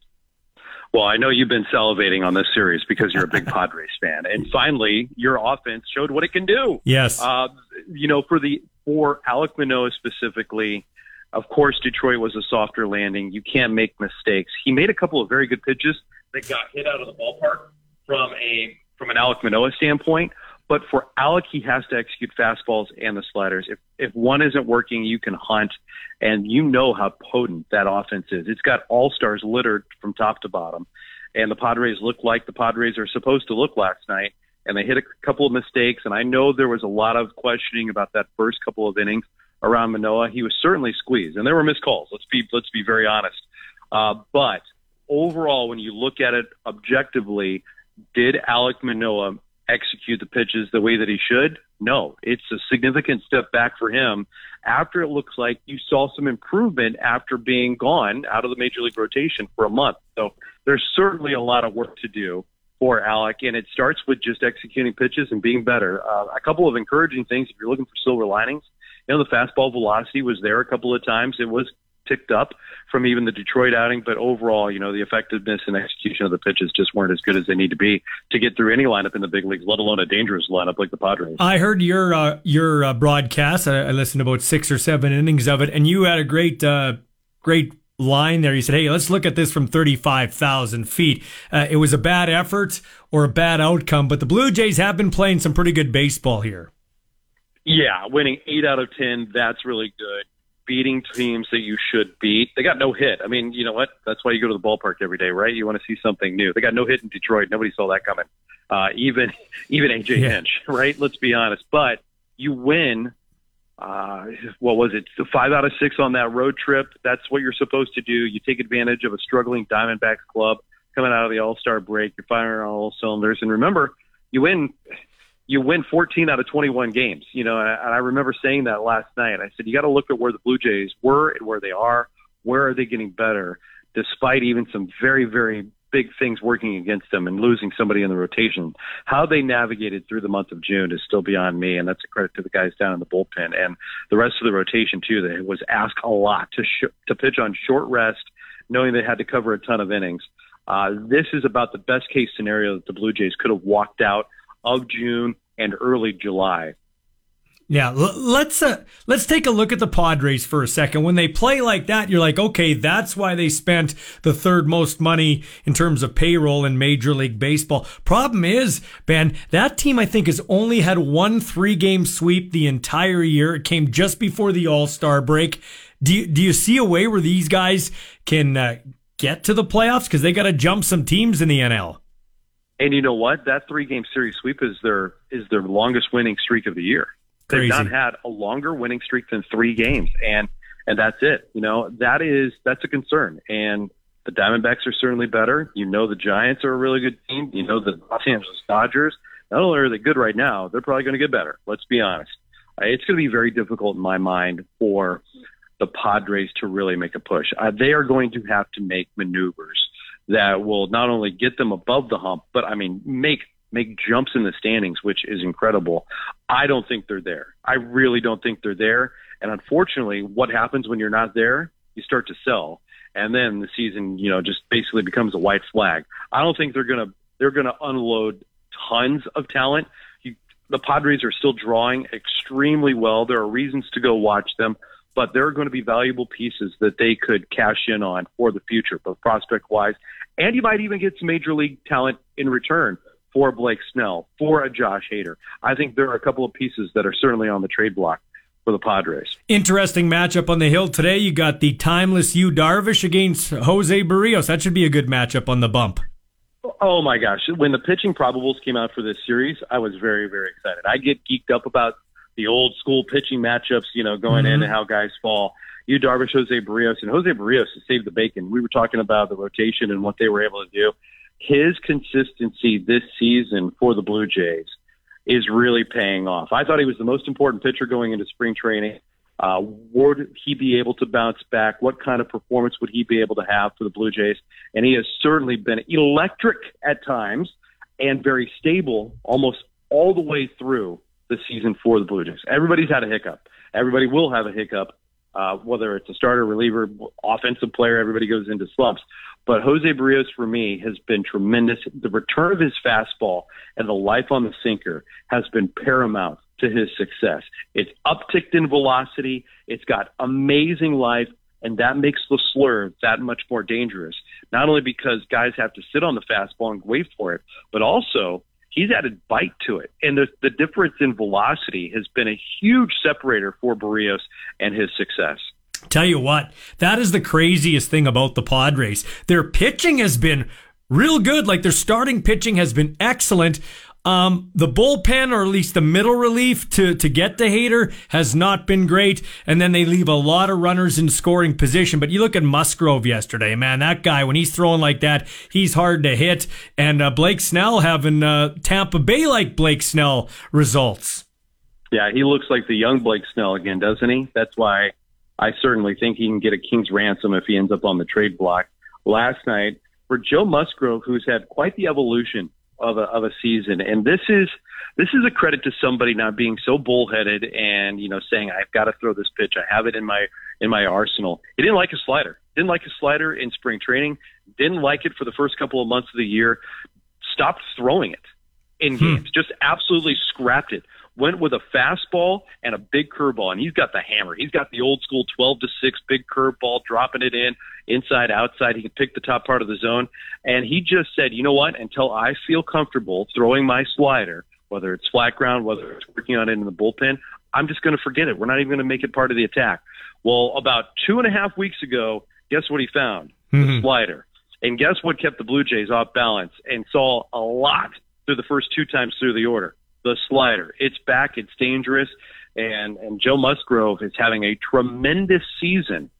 Well, I know you've been salivating on this series because you're a big Padres fan, and finally, your offense showed what it can do. Yes. Uh, you know, for the for Alek Manoah specifically, of course, Detroit was a softer landing. You can't make mistakes. He made a couple of very good pitches that got hit out of the ballpark from a from an Alek Manoah standpoint. But for Alek, he has to execute fastballs and the sliders. If if one isn't working, you can hunt, and you know how potent that offense is. It's got all stars littered from top to bottom, and the Padres look like the Padres are supposed to look last night. And they hit a couple of mistakes, and I know there was a lot of questioning about that first couple of innings around Manoah. He was certainly squeezed, and there were missed calls. Let's be let's be very honest. Uh, but overall, when you look at it objectively, did Alek Manoah execute the pitches the way that he should? No, it's a significant step back for him after it looks like you saw some improvement after being gone out of the major league rotation for a month. So there's certainly a lot of work to do. for Alek, and it starts with just executing pitches and being better. Uh, a couple of encouraging things if you're looking for silver linings. You know, the fastball velocity was there a couple of times. It was ticked up from even the Detroit outing, but overall, you know, the effectiveness and execution of the pitches just weren't as good as they need to be to get through any lineup in the big leagues, let alone a dangerous lineup like the Padres. I heard your uh, your uh, broadcast. I, I listened to about six or seven innings of it, and you had a great uh, great line there. You said, "Hey, let's look at this from thirty-five thousand feet." Uh, it was a bad effort or a bad outcome, but the Blue Jays have been playing some pretty good baseball here. Yeah, winning eight out of ten, that's really good. Beating teams that you should beat. They got no hit. I mean, you know what? That's why you go to the ballpark every day, right? You want to see something new. They got no hit in Detroit. Nobody saw that coming. Uh, even even AJ Yeah. Hinch, right? Let's be honest. But you win. Uh, what was it? Five out of six on that road trip. That's what you're supposed to do. You take advantage of a struggling Diamondbacks club coming out of the All Star break. You're firing on all cylinders. And remember, you win you win 14 out of 21 games. You know, and I, remember saying that last night. I said you got to look at where the Blue Jays were and where they are. Where are they getting better, despite even some very, very big things working against them and losing somebody in the rotation. How they navigated through the month of June is still beyond me, and that's a credit to the guys down in the bullpen and the rest of the rotation too. That was asked a lot to sh- to pitch on short rest, knowing they had to cover a ton of innings. Uh, this is about the best case scenario that the Blue Jays could have walked out of June and early July. Yeah, let's uh, let's take a look at the Padres for a second. When they play like that, you're like, okay, that's why they spent the third most money in terms of payroll in Major League Baseball. Problem is, Ben, that team I think has only had one three-game sweep the entire year. It came just before the All-Star break. Do you, do you see a way where these guys can uh, get to the playoffs because they got to jump some teams in the NL? And you know what? That three game series sweep is their is their longest winning streak of the year. Crazy. They've not had a longer winning streak than three games, and and that's it. You know that is that's a concern. And the Diamondbacks are certainly better. You know the Giants are a really good team. You know the Los Angeles Dodgers. Not only are they good right now, they're probably going to get better. Let's be honest. It's going to be very difficult in my mind for the Padres to really make a push. Uh, they are going to have to make maneuvers that will not only get them above the hump, but I mean make make jumps in the standings, which is incredible. I don't think they're there. I really don't think they're there. And unfortunately, what happens when you're not there? You start to sell, and then the season, you know, just basically becomes a white flag. I don't think they're gonna they're gonna unload tons of talent. You, the Padres are still drawing extremely well. There are reasons to go watch them but there are going to be valuable pieces that they could cash in on for the future, both prospect wise, and you might even get some major league talent in return for Blake Snell, for a Josh Hader. I think there are a couple of pieces that are certainly on the trade block for the Padres. Interesting matchup on the hill today. You got the timeless Yu Darvish against Jose Berríos. That should be a good matchup on the bump. Oh my gosh. When the pitching probables came out for this series, I was very, very excited. I get geeked up about the old school pitching matchups, you know, going in Mhm. and how guys fall. Yu Darvish, Jose Berríos, and Jose Berríos has saved the bacon. We were talking about the rotation and what they were able to do. His consistency this season for the Blue Jays is really paying off. I thought he was the most important pitcher going into spring training. Uh, would he be able to bounce back? What kind of performance would he be able to have for the Blue Jays? And he has certainly been electric at times and very stable almost all the way through the season for the Blue Jays. Everybody's had a hiccup. Everybody will have a hiccup, uh, whether it's a starter, reliever, offensive player. Everybody goes into slumps. But Jose Berríos, for me, has been tremendous. The return of his fastball and the life on the sinker has been paramount to his success. It's upticked in velocity. It's got amazing life, and that makes the slur that much more dangerous. Not only because guys have to sit on the fastball and wait for it, but also he's added bite to it. And the, the difference in velocity has been a huge separator for Berríos and his success. Tell you what, that is the craziest thing about the Padres. Their pitching has been real good. Like their starting pitching has been excellent. Um, the bullpen, or at least the middle relief to, to get the Hader, has not been great. And then they leave a lot of runners in scoring position. But you look at Musgrove yesterday, man, that guy, when he's throwing like that, he's hard to hit. And uh, Blake Snell having uh, Tampa Bay like Blake Snell results. Yeah, he looks like the young Blake Snell again, doesn't he? That's why I certainly think he can get a king's ransom if he ends up on the trade block. Last night, for Joe Musgrove, who's had quite the evolution of a, of a season. And this is this is a credit to somebody not being so bullheaded and you know saying I've got to throw this pitch. I have it in my in my arsenal. He didn't like his slider. Didn't like his slider in spring training. Didn't like it for the first couple of months of the year. Stopped throwing it in Hmm. games. Just absolutely scrapped it. Went with a fastball and a big curveball, and he's got the hammer. He's got the old school twelve to six big curveball, dropping it in inside, outside. He can pick the top part of the zone, and he just said, "You know what? Until I feel comfortable throwing my slider, whether it's flat ground, whether it's working on it in the bullpen, I'm just going to forget it. We're not even going to make it part of the attack." Well, about two and a half weeks ago, guess what he found? The mm-hmm. slider. And guess what kept the Blue Jays off balance and saw a lot through the first two times through the order? The slider. It's back. It's dangerous. And, and Joe Musgrove is having a tremendous season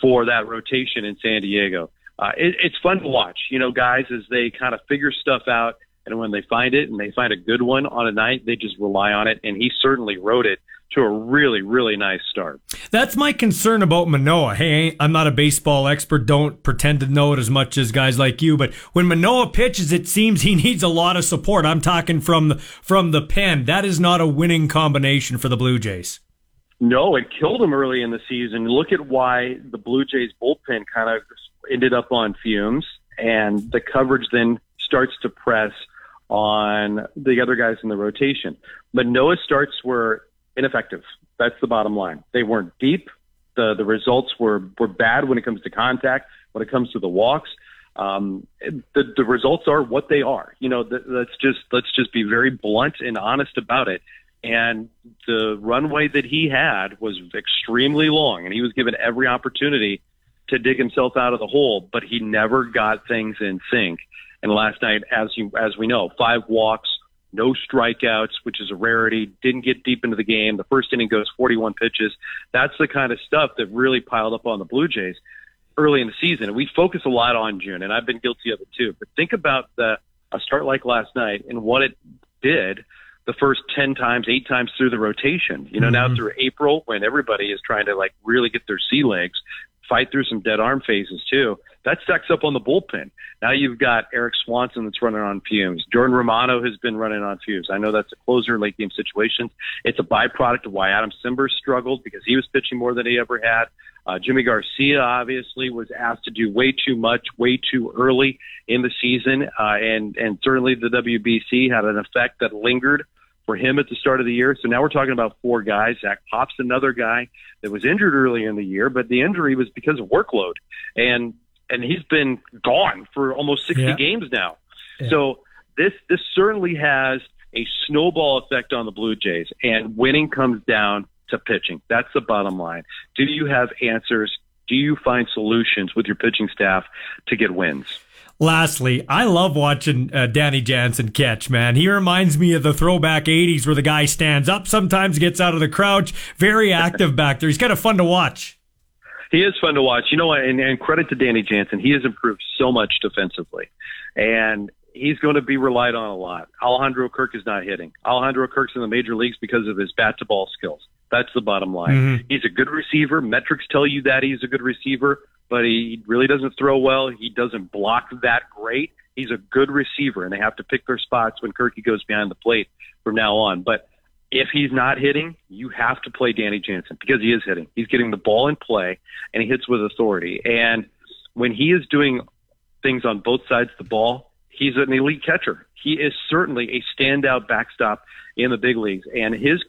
for that rotation in San Diego. Uh, it, it's fun to watch, you know, guys, as they kind of figure stuff out. And when they find it and they find a good one on a night, they just rely on it. And he certainly wrote it to a really, really nice start. That's my concern about Manoah. Hey, I'm not a baseball expert. Don't pretend to know it as much as guys like you. But when Manoah pitches, it seems he needs a lot of support. I'm talking from the, from the pen. That is not a winning combination for the Blue Jays. No, it killed him early in the season. Look at why the Blue Jays bullpen kind of ended up on fumes, and the coverage then starts to press on the other guys in the rotation. Manoah starts were ineffective. That's the bottom line. They weren't deep. The the results were were bad when it comes to contact. When it comes to the walks, um, the the results are what they are. You know, th- let's just let's just be very blunt and honest about it. And the runway that he had was extremely long, and he was given every opportunity to dig himself out of the hole, but he never got things in sync. And last night, as you as we know, five walks, no strikeouts, which is a rarity. Didn't get deep into the game. The first inning goes 41 pitches. That's the kind of stuff that really piled up on the Blue Jays early in the season. And we focus a lot on June, and I've been guilty of it too. But think about the a start like last night and what it did the first 10 times, eight times through the rotation. You know, now mm-hmm. through April when everybody is trying to like really get their sea legs, fight through some dead arm phases too. That stacks up on the bullpen. Now you've got Erik Swanson that's running on fumes. Jordan Romano has been running on fumes. I know that's a closer late game situations. It's a byproduct of why Adam Cimber struggled because he was pitching more than he ever had. Uh, Yimi Garcia obviously was asked to do way too much, way too early in the season, uh, and and certainly the WBC had an effect that lingered for him at the start of the year. So now we're talking about four guys. Zach Pop's another guy that was injured early in the year, but the injury was because of workload, and and he's been gone for almost 60 Yeah. games now. So this this certainly has a snowball effect on the Blue Jays, and winning comes down to pitching. That's the bottom line. Do you have answers? Do you find solutions with your pitching staff to get wins? Lastly, I love watching uh, Danny Jansen catch, man. He reminds me of the throwback 80s where the guy stands up, sometimes gets out of the crouch, very active back there. He's kind of fun to watch. He is fun to watch. You know what? And, and credit to Danny Jansen. He has improved so much defensively. And he's going to be relied on a lot. Alejandro Kirk is not hitting. Alejandro Kirk's in the major leagues because of his bat to ball skills. That's the bottom line. Mhm. He's a good receiver. Metrics tell you that he's a good receiver, but he really doesn't throw well. He doesn't block that great. He's a good receiver, and they have to pick their spots when Kirky goes behind the plate from now on. But if he's not hitting, you have to play Danny Jansen because he is hitting. He's getting the ball in play and he hits with authority. And when he is doing things on both sides of the ball, he's an elite catcher. He is certainly a standout backstop in the big leagues. And his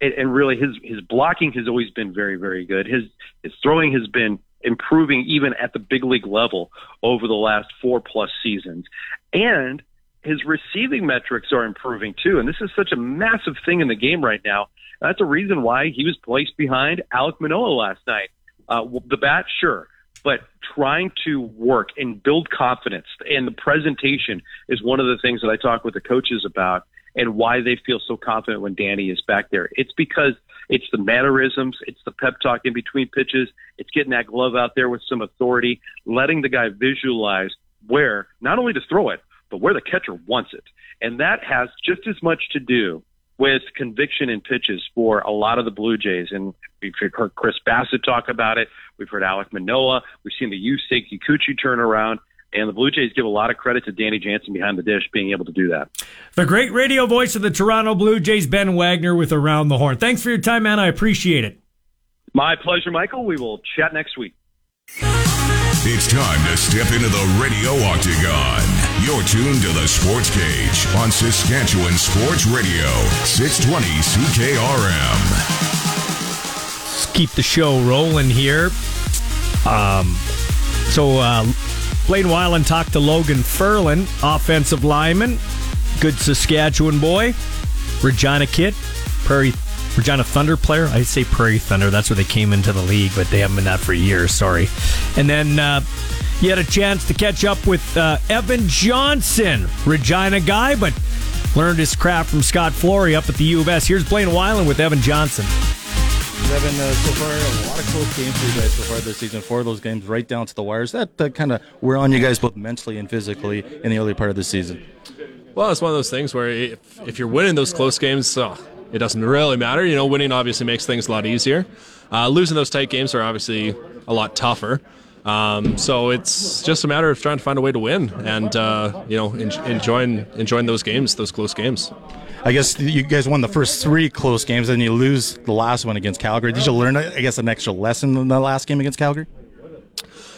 and really his his blocking has always been very very good. His his throwing has been improving even at the big league level over the last four plus seasons, and his receiving metrics are improving too. And this is such a massive thing in the game right now. That's a reason why he was placed behind Alek Manoah last night. Uh, the bat, sure, but trying to work and build confidence and the presentation is one of the things that I talk with the coaches about and why they feel so confident when Danny is back there. It's because it's the mannerisms, it's the pep talk in between pitches, it's getting that glove out there with some authority, letting the guy visualize where not only to throw it, but where the catcher wants it. And that has just as much to do with conviction in pitches for a lot of the Blue Jays. And we've heard Chris Bassitt talk about it. We've heard Alek Manoah. We've seen the Yusei Kikuchi turn around. And the Blue Jays give a lot of credit to Danny Jansen behind the dish being able to do that. The great radio voice of the Toronto Blue Jays, Ben Wagner, with Around the Horn. Thanks for your time, man. I appreciate it. My pleasure, Michael. We will chat next week. It's time to step into the radio octagon. You're tuned to the Sports Cage on Saskatchewan Sports Radio, 620 CKRM. Let's keep the show rolling here. Um, so, uh, Blaine Weiland talked to Logan Ferland, offensive lineman, good Saskatchewan boy, Regina kid, Prairie Regina Thunder player. I say Prairie Thunder. That's where they came into the league, but they haven't been that for years. Sorry. And then uh, you had a chance to catch up with uh, Evan Johnson, Regina guy, but learned his craft from Scott Flory up at the U of S. Here's Blaine Weiland with Evan Johnson. Evan, uh, so far a lot of close games for you guys so far this season. Four of those games right down to the wires. That uh, kind of we're on you guys both mentally and physically in the early part of the season. Well, it's one of those things where if, if you're winning those close games, oh, it doesn't really matter. You know, winning obviously makes things a lot easier. Uh, losing those tight games are obviously a lot tougher. Um, so it's just a matter of trying to find a way to win and uh, you know en- enjoying enjoying those games, those close games. I guess you guys won the first three close games, and you lose the last one against Calgary. Did you learn, I guess, an extra lesson in the last game against Calgary?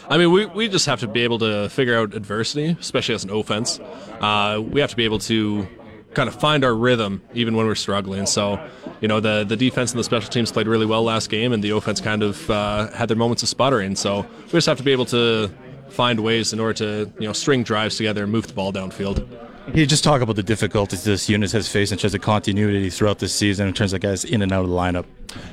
I mean, we, we just have to be able to figure out adversity, especially as an offense. Uh, we have to be able to kind of find our rhythm even when we're struggling. So, you know, the the defense and the special teams played really well last game, and the offense kind of uh, had their moments of sputtering. So we just have to be able to find ways in order to you know string drives together and move the ball downfield. Can you just talk about the difficulties this unit has faced in terms of continuity throughout this season in terms of guys in and out of the lineup?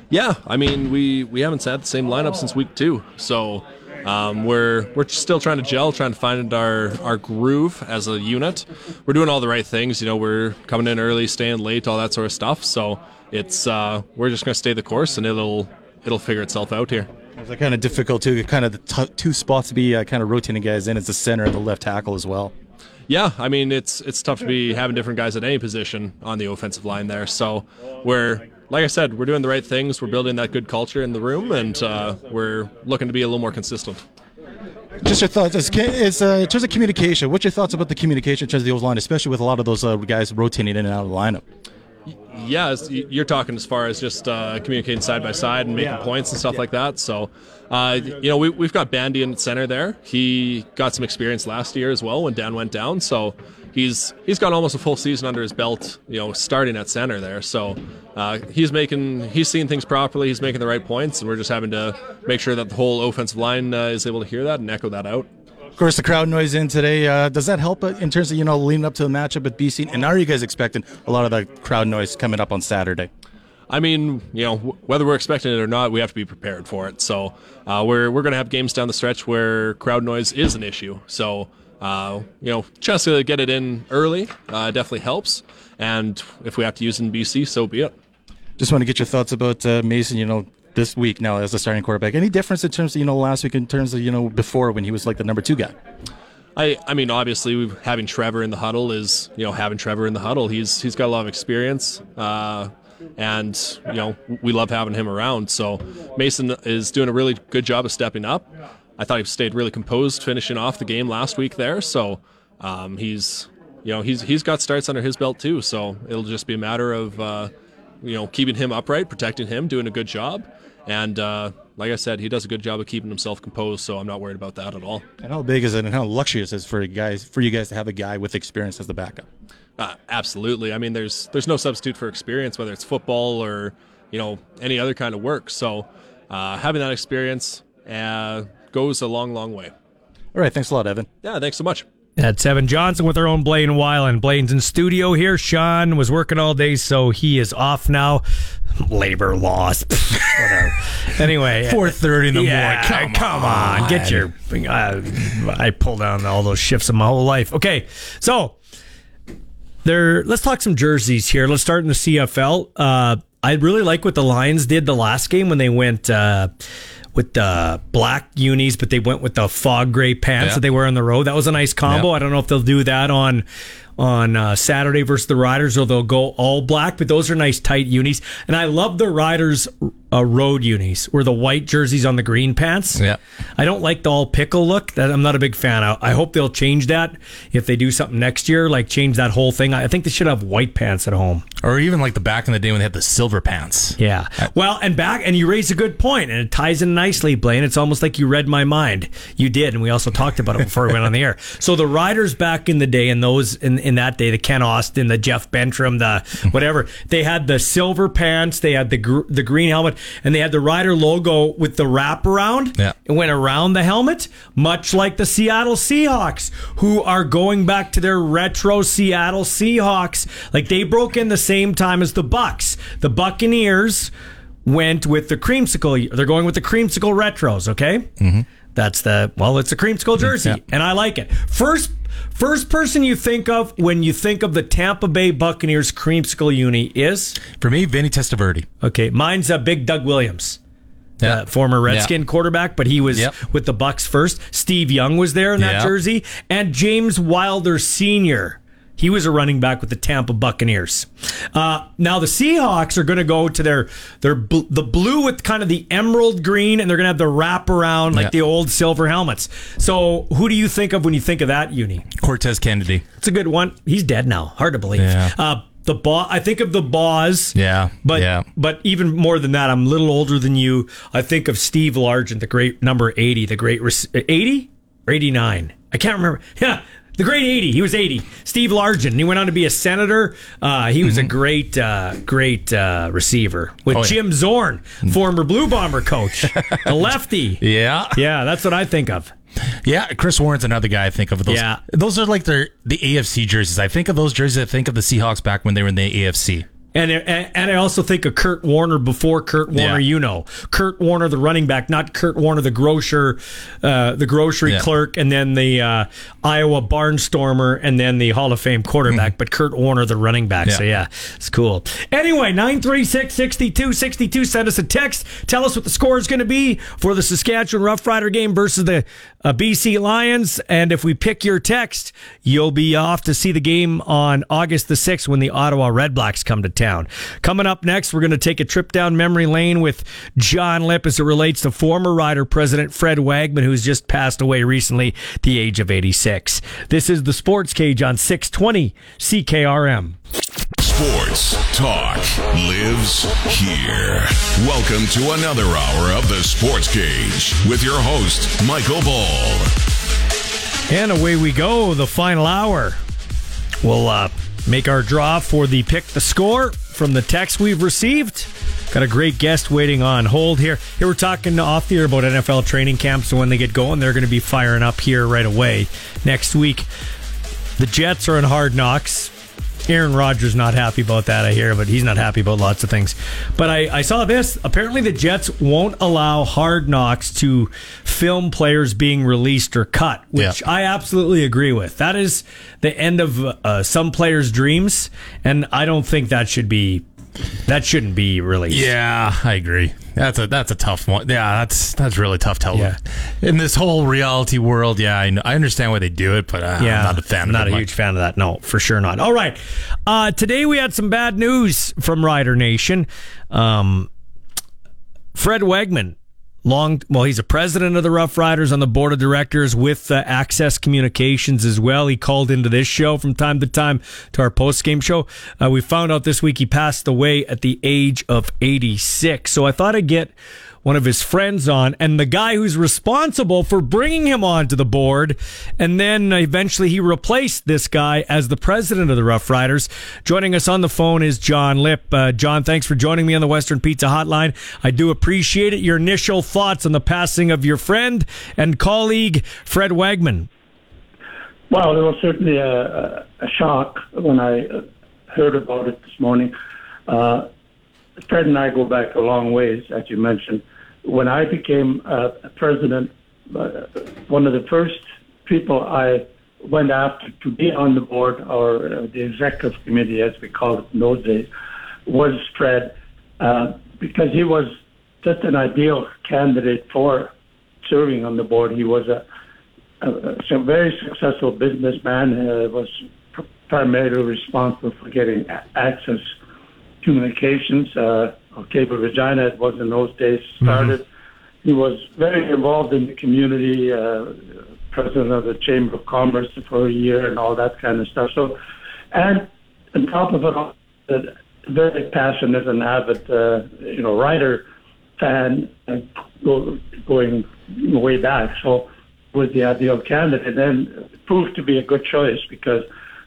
Yeah, I mean we we haven't had the same lineup since week two, so. Um, we're we're still trying to gel, trying to find our, our groove as a unit. We're doing all the right things, you know. We're coming in early, staying late, all that sort of stuff. So it's uh, we're just going to stay the course, and it'll it'll figure itself out here. It's kind of difficult to kind of the t- two spots to be uh, kind of rotating guys in. It's the center and the left tackle as well. Yeah, I mean it's it's tough to be having different guys at any position on the offensive line there. So we're like I said, we're doing the right things. We're building that good culture in the room, and uh, we're looking to be a little more consistent. Just your thoughts. It's, it's uh, in terms of communication. What's your thoughts about the communication in terms of the old line, especially with a lot of those uh, guys rotating in and out of the lineup? Yeah, you're talking as far as just uh, communicating side by side and making points and stuff like that. So, uh, you know, we, we've got Bandy in center there. He got some experience last year as well when Dan went down. So he's he's got almost a full season under his belt, you know, starting at center there. So uh, he's making he's seeing things properly. He's making the right points, and we're just having to make sure that the whole offensive line uh, is able to hear that and echo that out. Of course, the crowd noise in today. Uh, does that help in terms of you know leading up to the matchup with BC? And are you guys expecting a lot of that crowd noise coming up on Saturday? I mean, you know, whether we're expecting it or not, we have to be prepared for it. So uh, we're we're going to have games down the stretch where crowd noise is an issue. So uh, you know, chance to get it in early uh, definitely helps. And if we have to use it in BC, so be it. Just want to get your thoughts about uh, Mason. You know, this week now as the starting quarterback. Any difference in terms of you know last week in terms of you know before when he was like the number two guy? I, I mean, obviously, having Trevor in the huddle is, you know, having Trevor in the huddle. He's he's got a lot of experience, uh, and you know, we love having him around. So Mason is doing a really good job of stepping up. I thought he stayed really composed, finishing off the game last week there. So um, he's, you know, he's he's got starts under his belt too. So it'll just be a matter of, uh, you know, keeping him upright, protecting him, doing a good job, and uh, like I said, he does a good job of keeping himself composed. So I'm not worried about that at all. And how big is it, and how luxurious is for guys for you guys to have a guy with experience as the backup? Uh, absolutely. I mean, there's there's no substitute for experience, whether it's football or you know any other kind of work. So uh, having that experience. Uh, goes a long, long way. All right. Thanks a lot, Evan. Yeah, thanks so much. That's Evan Johnson with our own Blaine Weiland. Blaine's in studio here. Sean was working all day, so he is off now. Labor loss. Anyway, four thirty in the yeah, morning. Come, come on. on, get your. Uh, I pull down all those shifts in my whole life. Okay, so there. Let's talk some jerseys here. Let's start in the CFL. Uh, I really like what the Lions did the last game when they went. Uh, with the black unis, but they went with the fog gray pants yeah. that they wear on the road. That was a nice combo. Yeah. I don't know if they'll do that on on uh, Saturday versus the Riders, or they'll go all black. But those are nice tight unis, and I love the Riders uh, road unis, where the white jerseys on the green pants. Yeah. I don't like the all pickle look. That I'm not a big fan. I, I hope they'll change that if they do something next year, like change that whole thing. I think they should have white pants at home. Or even like the back in the day when they had the silver pants. Yeah. Well, and back, and you raise a good point, and it ties in nicely, Blaine. It's almost like you read my mind. You did, and we also talked about it before we went on the air. So the riders back in the day, and those in, in that day, the Kent Austin, the Jeff Bentrim, the whatever, they had the silver pants, they had the gr- the green helmet, and they had the rider logo with the wraparound. Yeah. It went around the helmet, much like the Seattle Seahawks, who are going back to their retro Seattle Seahawks. Like they broke in the same time as the Bucks. The Buccaneers went with the creamsicle. They're going with the creamsicle retros. Okay, mm-hmm. that's the well. It's a creamsicle jersey, Yeah. and I like it. First. First person you think of when you think of the Tampa Bay Buccaneers creamsicle uni is For me, Vinny Testaverde. okay. Mine's a big Doug Williams uh, former Redskin quarterback, but he was Yep. with the Bucks first. Steve Young was there in that Yep. jersey, and James Wilder Sr. He was a running back with the Tampa Buccaneers. Uh, now the Seahawks are going to go to their their bl- the blue with kind of the emerald green, and they're going to have the wraparound like Yeah. the old silver helmets. So who do you think of when you think of that uni? Cortez Kennedy. It's a good one. He's dead now. Hard to believe. Yeah. Uh, the Ba- I think of the Boz. Yeah. But yeah. but even more than that, I'm a little older than you. I think of Steve Largent, the great number 80, the great rec- 80 or 89. I can't remember. Yeah. The great 80. He was 80. Steve Largent. He went on to be a senator. Uh, he was a great, uh, great uh, receiver with Mm-hmm. Oh, yeah. Jim Zorn, former Blue Bomber coach, the lefty. Yeah. Yeah, that's what I think of. Yeah, Chris Warren's another guy I think of. Those, Yeah. those are like their the AFC jerseys. I think of those jerseys. I think of the Seahawks back when they were in the AFC. And, and and I also think of Curt Warner before Kurt Warner. Yeah. You know, Curt Warner, the running back, not Kurt Warner, the grocer, uh, the grocery Yeah. clerk, and then the uh, Iowa barnstormer, and then the Hall of Fame quarterback. But Curt Warner, the running back. So Mm-hmm. Yeah. yeah, it's cool. Anyway, nine three six sixty two sixty two. Send us a text. Tell us what the score is going to be for the Saskatchewan Roughrider game versus the uh, BC Lions. And if we pick your text, you'll be off to see the game on August the 6th when the Ottawa Redblacks come to town. Coming up next, we're going to take a trip down memory lane with John Lipp as it relates to former Rider president Fred Wagman, who's just passed away recently at the age of 86. This is the Sports Cage on 620 CKRM. Sports talk lives here. Welcome to another hour of the Sports Cage with your host, Michael Ball. And away we go, the final hour. We'll uh, make our draw for the pick the score from the text we've received. Got a great guest waiting on hold here. Here we're talking off the air about NFL training camps. So when they get going, they're going to be firing up here right away next week. The Jets are in hard knocks. Aaron Rodgers not happy about that, I hear, but he's not happy about lots of things. But I, I saw this. Apparently, the Jets won't allow hard knocks to film players being released or cut, which I absolutely agree with. That is the end of uh, some players' dreams, and I don't think that should be. That shouldn't be released. Yeah, I agree. That's a that's a tough one. Yeah, that's that's really tough to Yeah. In this whole reality world, yeah, I, know, I understand why they do it, but uh, I'm not a fan. I'm not a much. huge fan of that. No, for sure not. All right. Uh, today we had some bad news from Rider Nation. Um, Fred Wagman, long well, he's a president of the Rough Riders on the board of directors with uh, Access Communications as well. He called into this show from time to time to our post game show. Uh, we found out this week he passed away at the age of 86. So I thought I'd get one of his friends on and the guy who's responsible for bringing him onto the board. And then eventually he replaced this guy as the president of the Rough Riders. Joining us on the phone is John Lipp. Uh, John, thanks for joining me on the Western Pizza Hotline. I do appreciate it. Your initial thoughts on the passing of your friend and colleague, Fred Wagman. Well, it was certainly a, a, shock when I heard about it this morning. Uh, Fred and I go back a long ways, as you mentioned. When I became uh, president, uh, one of the first people I went after to be on the board, or uh, the executive committee, as we called it in those days, was Fred, uh, because he was just an ideal candidate for serving on the board. He was a, a, a very successful businessman, uh, was pr- primarily responsible for getting access communications. Cable Regina, it was in those days, started. He was very involved in the community, uh, president of the Chamber of Commerce for a year and all that kind of stuff. So, and on top of it all, very passionate and avid, uh, you know, Rider fan uh, go, going way back. So, was the ideal candidate, and proved to be a good choice because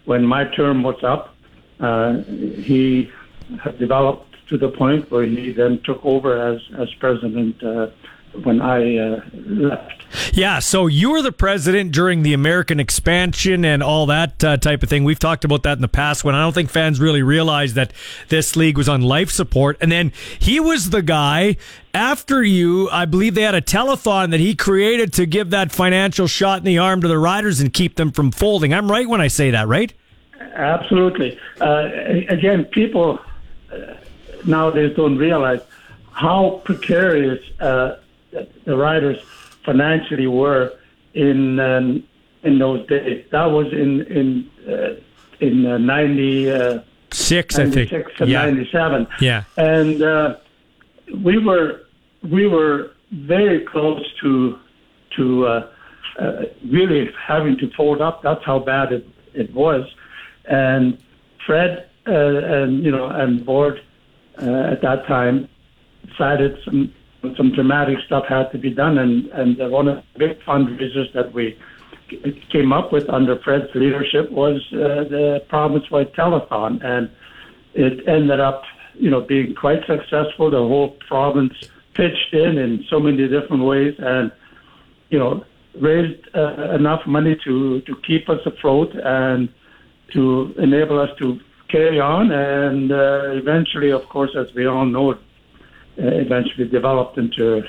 when my term was up, uh, he had developed to the point where he then took over as as president uh, when I uh, left. Yeah, so you were the president during the American expansion and all that uh, type of thing. We've talked about that in the past when I don't think fans really realized that this league was on life support. And then he was the guy after you, I believe they had a telethon that he created to give that financial shot in the arm to the riders and keep them from folding. I'm right when I say that, right? Absolutely. Uh, again, people uh, nowadays don't realize how precarious uh, the riders financially were in um, in those days. That was in in uh, in uh, ninety uh, Six, I think. 96 and Yeah. ninety seven. Yeah. and uh, we were we were very close to to uh, uh, really having to fold up. That's how bad it, it was. And Fred uh, and you know and board uh, at that time decided some some dramatic stuff had to be done. And and one of the big fundraisers that we came up with under Fred's leadership was uh, the province-wide telethon, and it ended up, you know, being quite successful. The whole province pitched in in so many different ways, and you know, raised uh, enough money to to keep us afloat and to enable us to carry on. And uh, eventually, of course, as we all know, uh, eventually developed into a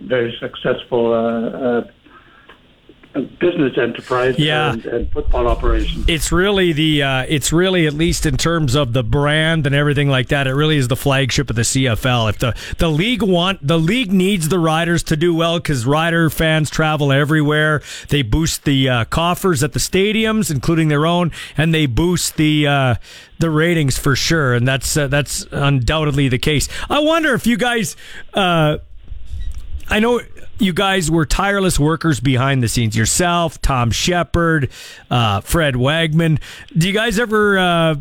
very successful. Business enterprise Yeah. and, and football operation. It's really the uh, it's really at least in terms of the brand and everything like that. It really is the flagship of the CFL. If the the league want the league needs the riders to do well because rider fans travel everywhere. They boost the uh, coffers at the stadiums, including their own, and they boost the. Uh, the ratings for sure, and that's uh, that's undoubtedly the case. I wonder if you guys, uh, I know you guys were tireless workers behind the scenes. Yourself, Tom Shepard, uh, Fred Wagman. Do you guys ever, uh,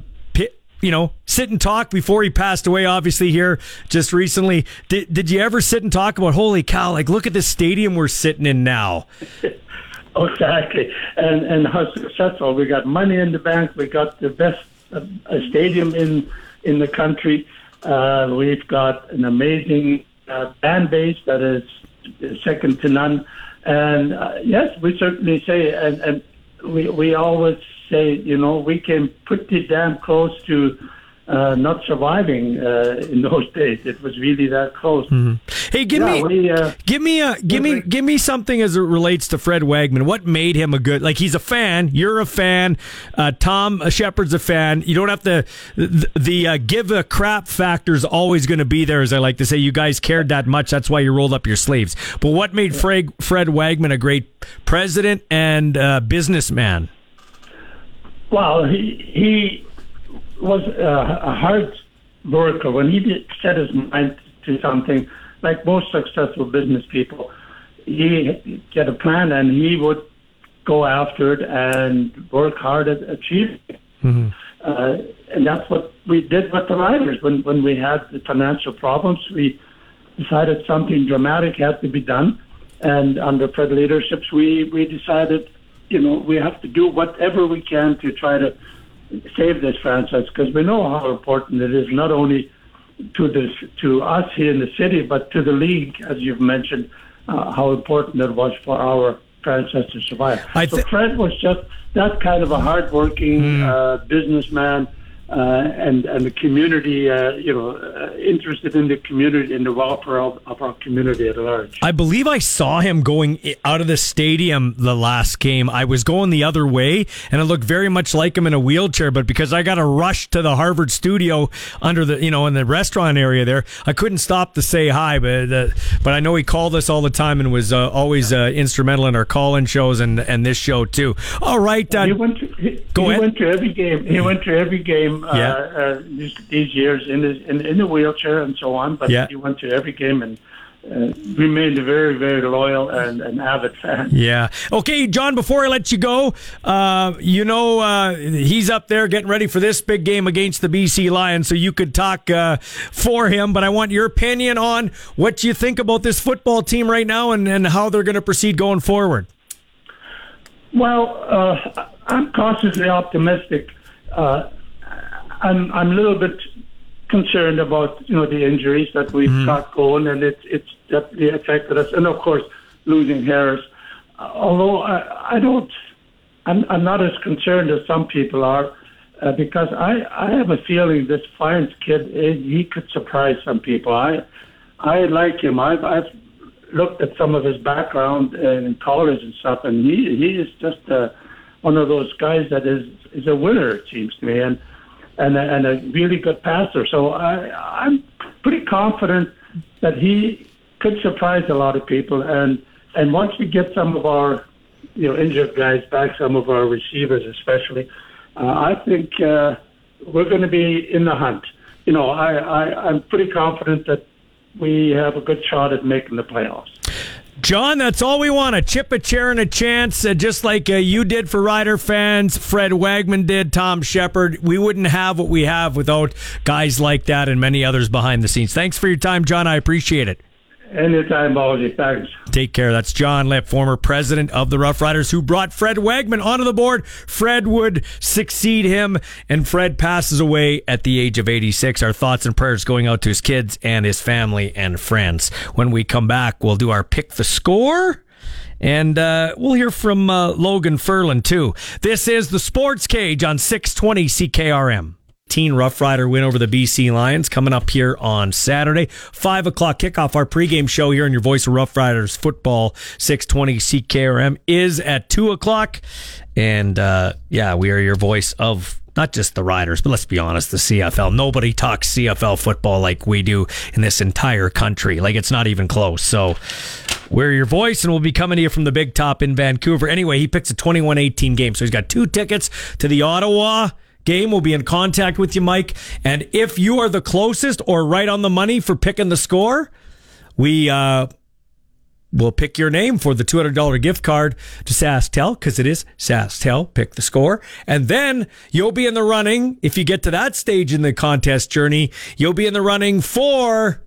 you know, sit and talk before he passed away? Obviously, here just recently. Did Did you ever sit and talk about? Holy cow! Like, look at this stadium we're sitting in now. Exactly, and and how successful we got money in the bank. We got the best uh, stadium in in the country. Uh, we've got an amazing uh, fan base that is second to none. And uh, yes, we certainly say, and, and we we always say, you know, we came pretty damn close to uh, not surviving uh, in those days. It was really that close. Hey, give Yeah, me, we, uh, give me a, give me, give me something as it relates to Fred Wagman. What made him a good? Like he's a fan. You're a fan. Uh, Tom Shepard's a fan. You don't have to. The, the uh, give a crap factor is always going to be there, as I like to say. You guys cared that much. That's why you rolled up your sleeves. But what made Fred Fred Wagman a great president and uh, businessman? Well, he he was a, a hard worker. When he set his mind to something, like most successful business people, he get a plan and he would go after it and work hard at achieving it. Uh, and that's what we did with the riders. When when we had the financial problems, we decided something dramatic had to be done. And under Fred leaderships, we we decided, you know, we have to do whatever we can to try to save this franchise because we know how important it is not only to this to us here in the city, but to the league, as you've mentioned, uh, how important it was for our franchise to survive. so Fred was just that kind of a hardworking uh, businessman. Uh, and and the community, uh, you know, uh, interested in the community, in the welfare of, of our community at large. I believe I saw him going out of the stadium the last game. I was going the other way, and it looked very much like him in a wheelchair. But because I got to rush to the Harvard studio under the, you know, in the restaurant area there, I couldn't stop to say hi. But uh, but I know he called us all the time and was uh, always uh, instrumental in our call-in shows and and this show too. All right, uh, He went to he, Go he ahead. went to every game. He went to every game uh, Yeah. uh, these, these years in, his, in in the wheelchair and so on. But Yeah. he went to every game and uh, remained a very very loyal and an avid fan. Yeah. Okay, John, before I let you go, uh, you know, uh, he's up there getting ready for this big game against the BC Lions, so you could talk uh, for him, but I want your opinion on what you think about this football team right now and, and how they're going to proceed going forward. Well, uh, I'm cautiously optimistic. Uh, I'm I'm a little bit concerned about you know the injuries that we've got going, and it's it's definitely affected us. And of course, losing Harris. Uh, although I, I don't, I'm I'm not as concerned as some people are, uh, because I I have a feeling this Fine kid eh, he could surprise some people. I I like him. I've I've looked at some of his background in college and stuff, and he he is just uh, one of those guys that is is a winner. It seems to me, and and a, and a really good passer. So I I'm pretty confident that he could surprise a lot of people. And and once we get some of our you know injured guys back, some of our receivers especially, uh, I think uh, we're going to be in the hunt. You know, I, I I'm pretty confident that we have a good shot at making the playoffs. John, that's all we want. A chip, a chair, and a chance, uh, just like uh, you did for Rider fans, Fred Wagman did, Tom Shepard. We wouldn't have what we have without guys like that and many others behind the scenes. Thanks for your time, John. I appreciate it. Anytime, Baldy. Thanks. Take care. That's John Lipp, former president of the Rough Riders, who brought Fred Wagman onto the board. Fred would succeed him, and Fred passes away at the age of 86. Our thoughts and prayers going out to his kids and his family and friends. When we come back, we'll do our pick the score. And uh, we'll hear from uh, Logan Ferland, too. This is the Sports Cage on 620 CKRM. Teen Rough Rider win over the BC Lions coming up here on Saturday. Five o'clock kickoff. Our pregame show here on your voice of Rough Riders football 620 CKRM is at two o'clock. And uh, yeah, we are your voice of not just the Riders, but let's be honest, the CFL. Nobody talks CFL football like we do in this entire country. Like it's not even close. So we're your voice, and we'll be coming to you from the Big Top in Vancouver. Anyway, he picks a 21 18 game. So he's got two tickets to the Ottawa game. We'll be in contact with you, Mike. And if you are the closest or right on the money for picking the score, we uh, will pick your name for the $200 gift card to SaskTel because it is SaskTel. Pick the score. And then you'll be in the running. If you get to that stage in the contest journey, you'll be in the running for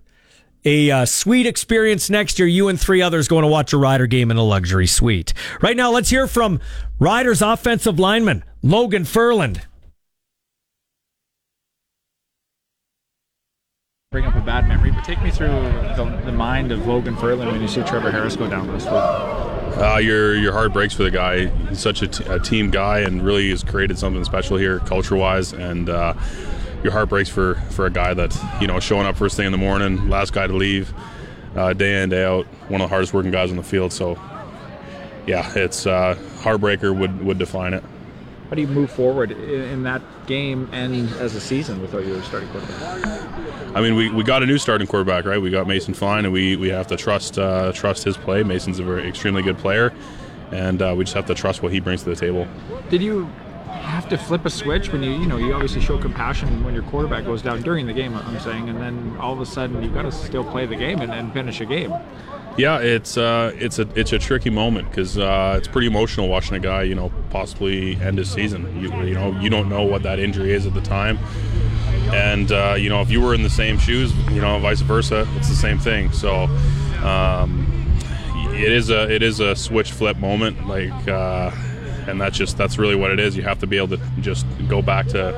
a uh, sweet experience next year. You and three others going to watch a Rider game in a luxury suite. Right now, let's hear from Riders offensive lineman Logan Ferland. Bring up a bad memory, but take me through the, the mind of Logan Ferland when you see Trevor Harris go down this week. Uh, your your heart breaks for the guy. He's such a, t- a team guy and really has created something special here, culture wise. And uh, your heart breaks for for a guy that you know showing up first thing in the morning, last guy to leave, uh, day in day out, one of the hardest working guys on the field. So yeah, it's uh, heartbreaker would would define it. How do you move forward in, in that game and as a season without your starting quarterback? I mean, we, we got a new starting quarterback, right? We got Mason Fine, and we, we have to trust uh, trust his play. Mason's a very extremely good player, and uh, we just have to trust what he brings to the table. Did you have to flip a switch when you you know you obviously show compassion when your quarterback goes down during the game? I'm saying, and then all of a sudden you've got to still play the game and, and finish a game. Yeah, it's uh, it's a it's a tricky moment because uh, it's pretty emotional watching a guy, you know, possibly end his season. You, you know, you don't know what that injury is at the time, and uh, you know, if you were in the same shoes, you know, vice versa, it's the same thing. So, um, it is a it is a switch flip moment, like, uh, and that's just that's really what it is. You have to be able to just go back to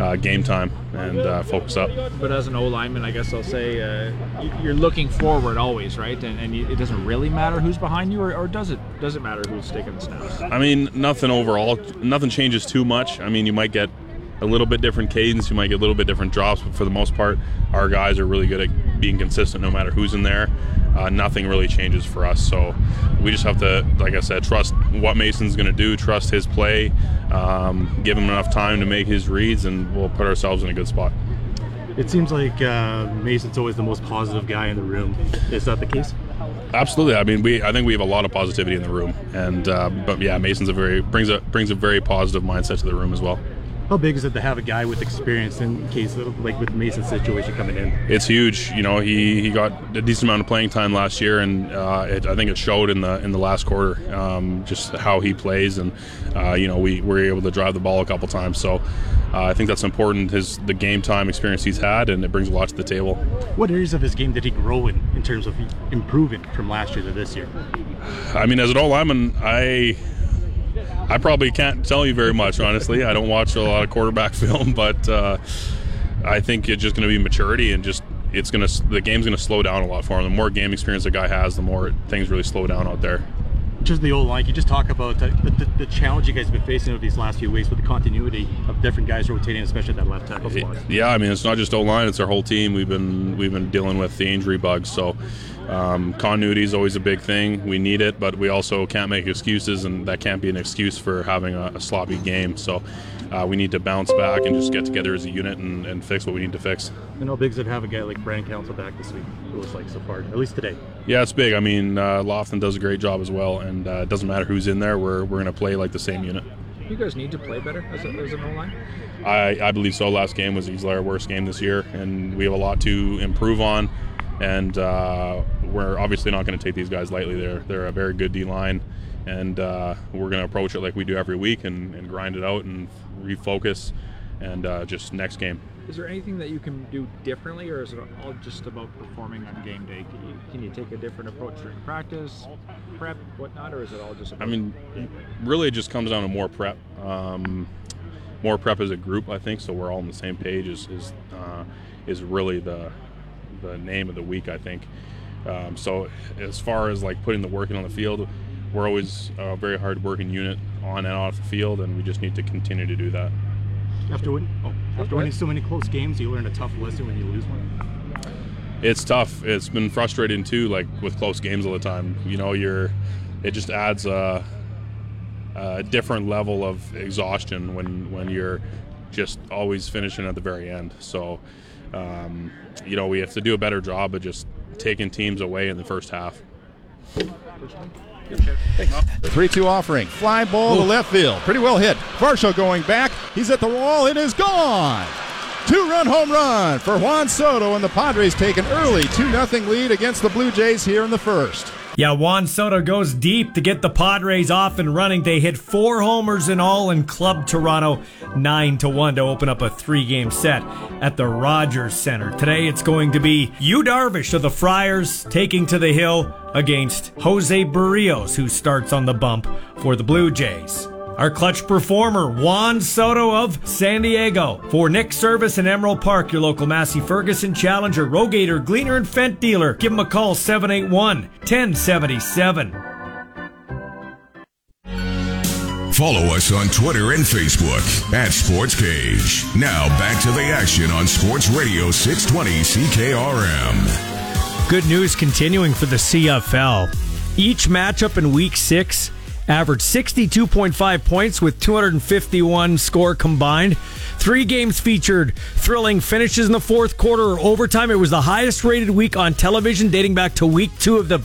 uh, game time and uh, focus up. But as an O lineman, I guess I'll say uh, you- you're looking forward always, right? And, and it doesn't really matter who's behind you, or, or does it? Does it matter who's taking the snaps? I mean, nothing overall. Nothing changes too much. I mean, you might get a little bit different cadence. You might get a little bit different drops, but for the most part, our guys are really good at being consistent no matter who's in there. Uh, nothing really changes for us. So we just have to, like I said, trust what Mason's going to do, trust his play, um, give him enough time to make his reads, and we'll put ourselves in a good spot. It seems like uh, Mason's always the most positive guy in the room. Is that the case? Absolutely. I mean, we I think we have a lot of positivity in the room, and uh, but yeah, Mason's a very brings a brings a very positive mindset to the room as well. How big is it to have a guy with experience in case of, like with Mason's situation coming in? It's huge. You know, he, he got a decent amount of playing time last year, and uh, it, I think it showed in the in the last quarter. Um, just how he plays, and uh, you know, we were able to drive the ball a couple times. So uh, I think that's important. His the game time experience he's had, and it brings a lot to the table. What areas of his game did he grow in in terms of improving from last year to this year? I mean, as an old lineman, I I probably can't tell you very much, honestly. I don't watch a lot of quarterback film, but uh, I think it's just going to be maturity and just it's going to the game's going to slow down a lot for him. The more game experience a guy has, the more things really slow down out there. Just the old line. Can you just talk about the, the, the challenge you guys have been facing over these last few weeks with the continuity of different guys rotating, especially that left tackle spot. Yeah, I mean it's not just O line; it's our whole team. We've been we've been dealing with the injury bugs, so um, continuity is always a big thing. We need it, but we also can't make excuses, and that can't be an excuse for having a, a sloppy game. So uh, we need to bounce back and just get together as a unit and, and fix what we need to fix. And how big is it have a guy like Brand Council back this week? It looks like so far, at least today. Yeah, it's big. I mean, uh, Lofton does a great job as well, and uh, it doesn't matter who's in there. We're, we're going to play like the same unit. You guys need to play better as, a, as an O line. I, I believe so. Last game was easily our worst game this year, and we have a lot to improve on. And uh, we're obviously not going to take these guys lightly. They're they're a very good D line, and uh, we're going to approach it like we do every week and, and grind it out and refocus, and uh, just next game. Is there anything that you can do differently, or is it all just about performing on game day? Can you, can you take a different approach during practice, prep, whatnot, or is it all just? About I mean, really, it just comes down to more prep. Um, more prep as a group, I think, so we're all on the same page. Is is, uh, is really the the name of the week, I think. Um, so as far as like putting the work in on the field, we're always a very hard working unit on and off the field, and we just need to continue to do that. After, win- oh, after winning so many close games, you learn a tough lesson when you lose one. It's tough. It's been frustrating too, like with close games all the time. You know, you're it just adds a, a different level of exhaustion when when you're just always finishing at the very end. So, um, you know, we have to do a better job of just taking teams away in the first half. The 3 2 offering. Fly ball to left field. Pretty well hit. Varsho going back. He's at the wall. It is gone. Two run home run for Juan Soto, and the Padres take an early 2 0 lead against the Blue Jays here in the first. Yeah, Juan Soto goes deep to get the Padres off and running. They hit four homers in all in Club Toronto, nine to one to open up a three-game set at the Rogers Center. Today, it's going to be Yu Darvish of the Friars taking to the hill against Jose Berríos, who starts on the bump for the Blue Jays. Our clutch performer, Juan Soto of San Diego. For Nick Service in Emerald Park, your local Massey Ferguson Challenger, Rogator, Gleaner, and Fendt dealer. Give them a call 781 1077. Follow us on Twitter and Facebook at Sports Cage. Now back to the action on Sports Radio 620 CKRM. Good news continuing for the CFL. Each matchup in week six averaged 62.5 points with 251 score combined. Three games featured thrilling finishes in the fourth quarter or overtime. It was the highest rated week on television dating back to week two of the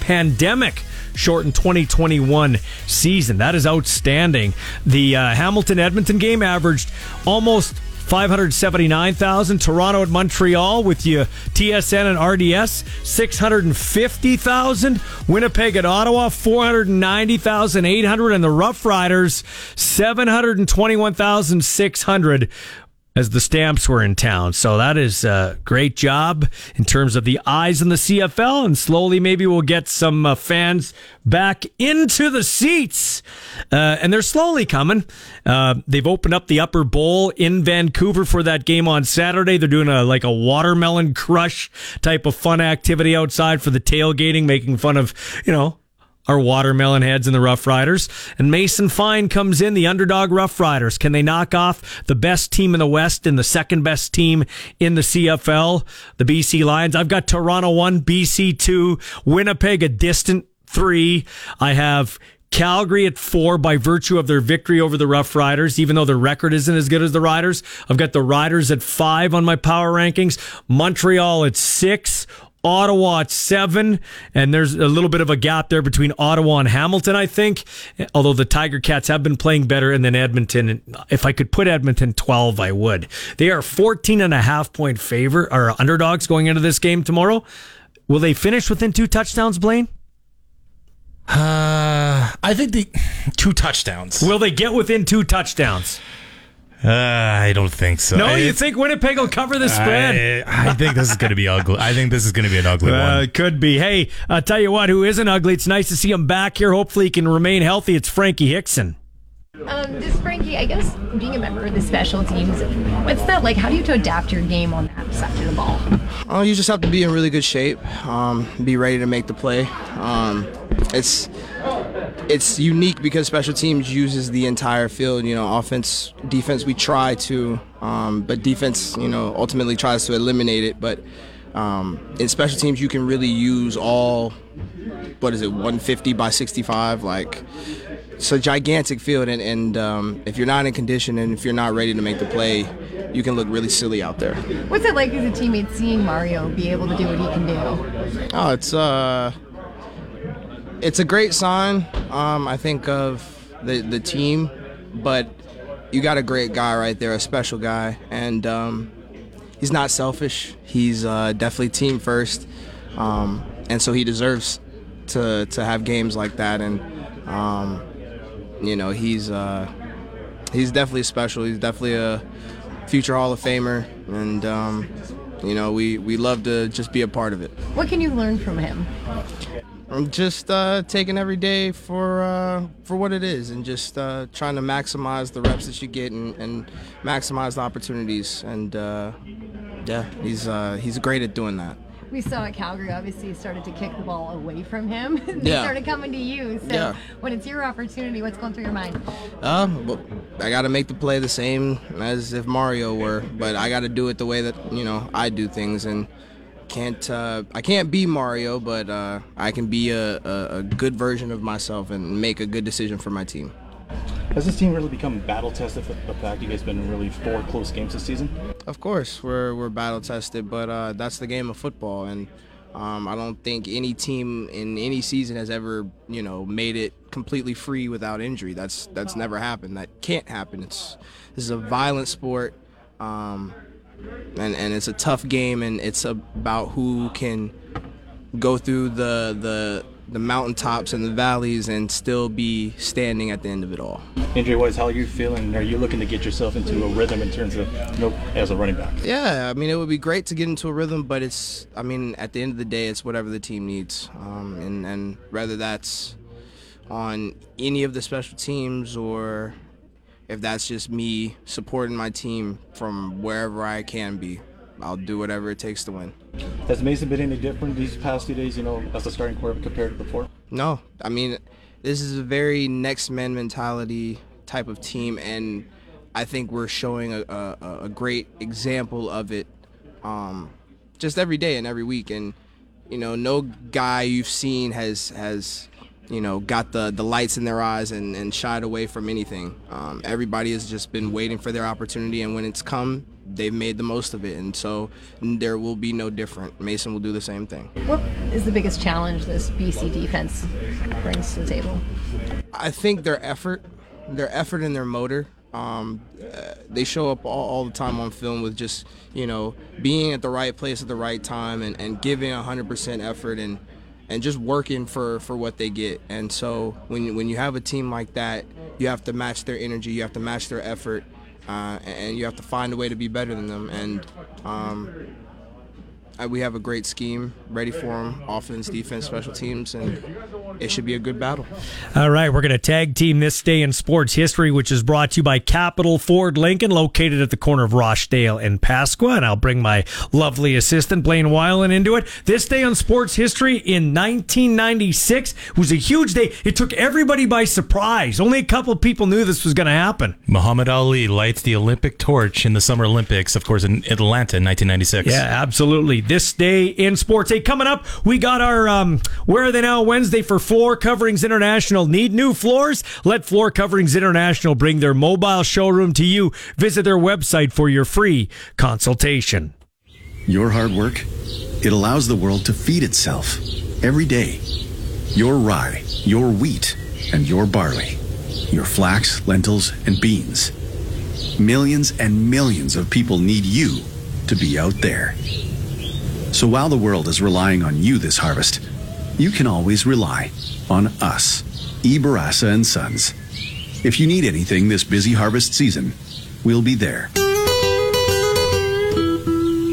pandemic shortened 2021 season. That is outstanding. The uh, Hamilton Edmonton game averaged almost 579,000. Toronto at Montreal with you TSN and RDS 650,000. Winnipeg at Ottawa 490,800 and the Rough Riders 721,600 as the Stamps were in town. So that is a great job in terms of the eyes in the CFL, and slowly maybe we'll get some uh, fans back into the seats. Uh, and they're slowly coming. Uh, they've opened up the Upper Bowl in Vancouver for that game on Saturday. They're doing a like a watermelon crush type of fun activity outside for the tailgating, making fun of you know our watermelon heads and the Rough Riders. And Mason Fine comes in, the underdog Rough Riders. Can they knock off the best team in the West and the second best team in the CFL, the BC Lions? I've got Toronto 1, BC 2, Winnipeg a distant 3. I have Calgary at four by virtue of their victory over the Rough Riders, even though their record isn't as good as the Riders. I've got the Riders at five on my power rankings. Montreal at six. Ottawa at seven, and there's a little bit of a gap there between Ottawa and Hamilton, I think. Although the Tiger Cats have been playing better, and then Edmonton. If I could put Edmonton 12, I would. They are 14 and a half point favor or underdogs going into this game tomorrow. Will they finish within two touchdowns, Blaine? Uh, I think the two touchdowns. Will they get within two touchdowns? Uh, I don't think so. No, I, you think Winnipeg will cover the spread? I, I think this is going to be ugly. I think this is going to be an ugly Uh, one. it could be. Hey, I'll tell you what, who isn't ugly? It's nice to see him back here. Hopefully, he can remain healthy. It's Frankie Hickson. Um, just Frankie, I guess being a member of the special teams, what's that like? How do you to adapt your game on that side of the ball? Oh, you just have to be in really good shape. Um, be ready to make the play. Um, it's it's unique because special teams uses the entire field. You know, offense, defense, we try to, um, but defense, you know, ultimately tries to eliminate it. But um, in special teams, you can really use all. What is it? 150 by 65, like. It's a gigantic field, and, and um, if you're not in condition and if you're not ready to make the play, you can look really silly out there. What's it like as a teammate seeing Mario be able to do what he can do? Oh, it's uh, it's a great sign. Um, I think of the the team, but you got a great guy right there, a special guy, and um, he's not selfish. He's uh, definitely team first, um, and so he deserves to to have games like that. And um, you know, he's uh, he's definitely special. He's definitely a future Hall of Famer, and um, you know, we we love to just be a part of it. What can you learn from him? I'm just uh, taking every day for uh, for what it is, and just uh, trying to maximize the reps that you get and, and maximize the opportunities. And uh, yeah, he's uh, he's great at doing that. We saw at Calgary, obviously, started to kick the ball away from him. they Yeah. started coming to you. So Yeah. when it's your opportunity, what's going through your mind? Uh, but I got to make the play the same as if Mario were, but I got to do it the way that you know I do things, and can't uh, I can't be Mario, but uh, I can be a, a, a good version of myself and make a good decision for my team. Has this team really become battle tested for the fact you guys been in really four close games this season? Of course, we're we're battle tested, but uh, that's the game of football, and um, I don't think any team in any season has ever you know made it completely free without injury. That's that's never happened. That can't happen. It's this is a violent sport, um, and and it's a tough game, and it's about who can go through the the the mountaintops and the valleys and still be standing at the end of it all. Injury wise, how are you feeling? Are you looking to get yourself into a rhythm in terms of you know, as a running back? Yeah, I mean, it would be great to get into a rhythm, but it's, I mean, at the end of the day, it's whatever the team needs. Um, and, and whether that's on any of the special teams or if that's just me supporting my team from wherever I can be, I'll do whatever it takes to win. Has Mason been any different these past two days, you know, as a starting quarterback compared to before? No, I mean, this is a very next man mentality type of team, and I think we're showing a, a, a great example of it um, just every day and every week. And you know, no guy you've seen has has you know got the the lights in their eyes and, and shied away from anything. Um, everybody has just been waiting for their opportunity, and when it's come, they've made the most of it. And so there will be no different. Mason will do the same thing. What is the biggest challenge this BC defense brings to the table? I think their effort, their effort and their motor. Um, uh, they show up all, all the time on film with just you know being at the right place at the right time and, and giving 100% effort and and just working for, for what they get. And so when you, when you have a team like that, you have to match their energy, you have to match their effort, uh, and you have to find a way to be better than them. And um, Uh, we have a great scheme ready for them offense defense special teams and it should be a good battle All right, we're going to tag team this day in sports history, which is brought to you by Capital Ford Lincoln, located at the corner of Rochdale and Pasqua. And I'll bring my lovely assistant, Blaine Weiland, into it. This day on sports history in 1996 was a huge day. It took everybody by surprise. Only a couple people knew this was going to happen. Muhammad Ali lights the Olympic torch in the Summer Olympics, of course, in Atlanta in 1996. Yeah, absolutely. This day in sports. Hey, coming up, we got our um, Where Are They Now Wednesday for Floor Coverings International. Need new floors? Let Floor Coverings International bring their mobile showroom to you. Visit their website for your free consultation. Your hard work, It allows the world to feed itself every day. Your rye, your wheat, and your barley. Your flax, lentils, and beans. Millions and millions of people need you to be out there. So while the world is relying on you this harvest, you can always rely on us, E. Barassa and Sons. If you need anything this busy harvest season, we'll be there.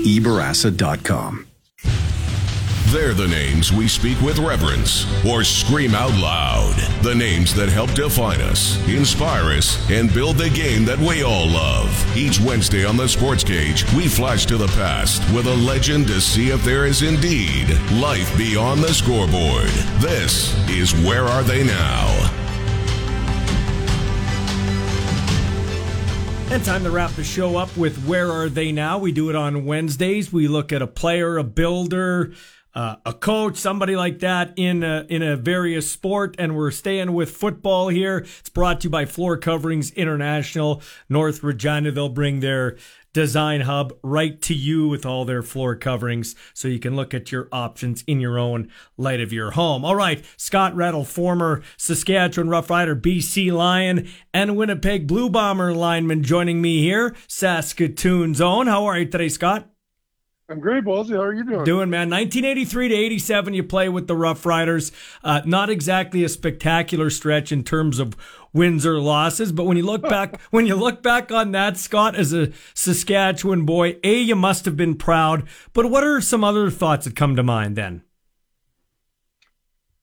E. They're the names we speak with reverence or scream out loud. The names that help define us, inspire us, and build the game that we all love. Each Wednesday on the Sports Cage, we flash to the past with a legend to see if there is indeed life beyond the scoreboard. This is Where Are They Now? And time to wrap the show up with Where Are They Now? We do it on Wednesdays. We look at a player, a builder, uh, a coach, somebody like that in a, in a various sport. And we're staying with football here. It's brought to you by Floor Coverings International, North Regina. They'll bring their design hub right to you with all their floor coverings so you can look at your options in your own light of your home. All right, Scott Redl, former Saskatchewan Roughrider, BC Lion, and Winnipeg Blue Bomber lineman joining me here, Saskatoon's own. How are you today, Scott? I'm great, Ballsy. How are you doing? Doing, man. 1983 to 87, you play with the Rough Riders. Uh, not exactly a spectacular stretch in terms of wins or losses, but when you look back, when you look back on that, Scott, as a Saskatchewan boy, a you must have been proud. But what are some other thoughts that come to mind then?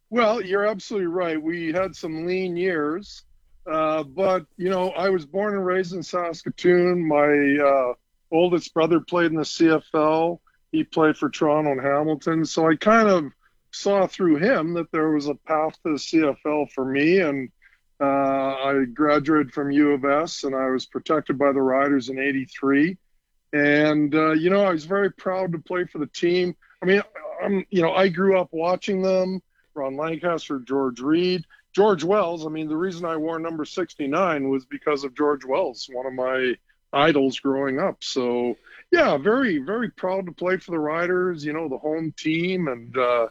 Well, you're absolutely right. We had some lean years, uh, but you know, I was born and raised in Saskatoon. My uh, oldest brother played in the CFL. He played for Toronto and Hamilton. So I kind of saw through him that there was a path to the CFL for me. And uh, I graduated from U of S and I was protected by the Riders in 83. And, uh, you know, I was very proud to play for the team. I mean, I'm, you know, I grew up watching them. Ron Lancaster, George Reed, George Wells. I mean, the reason I wore number 69 was because of George Wells, one of my idols growing up. So yeah, very very proud to play for the Riders. You know, the home team, and uh,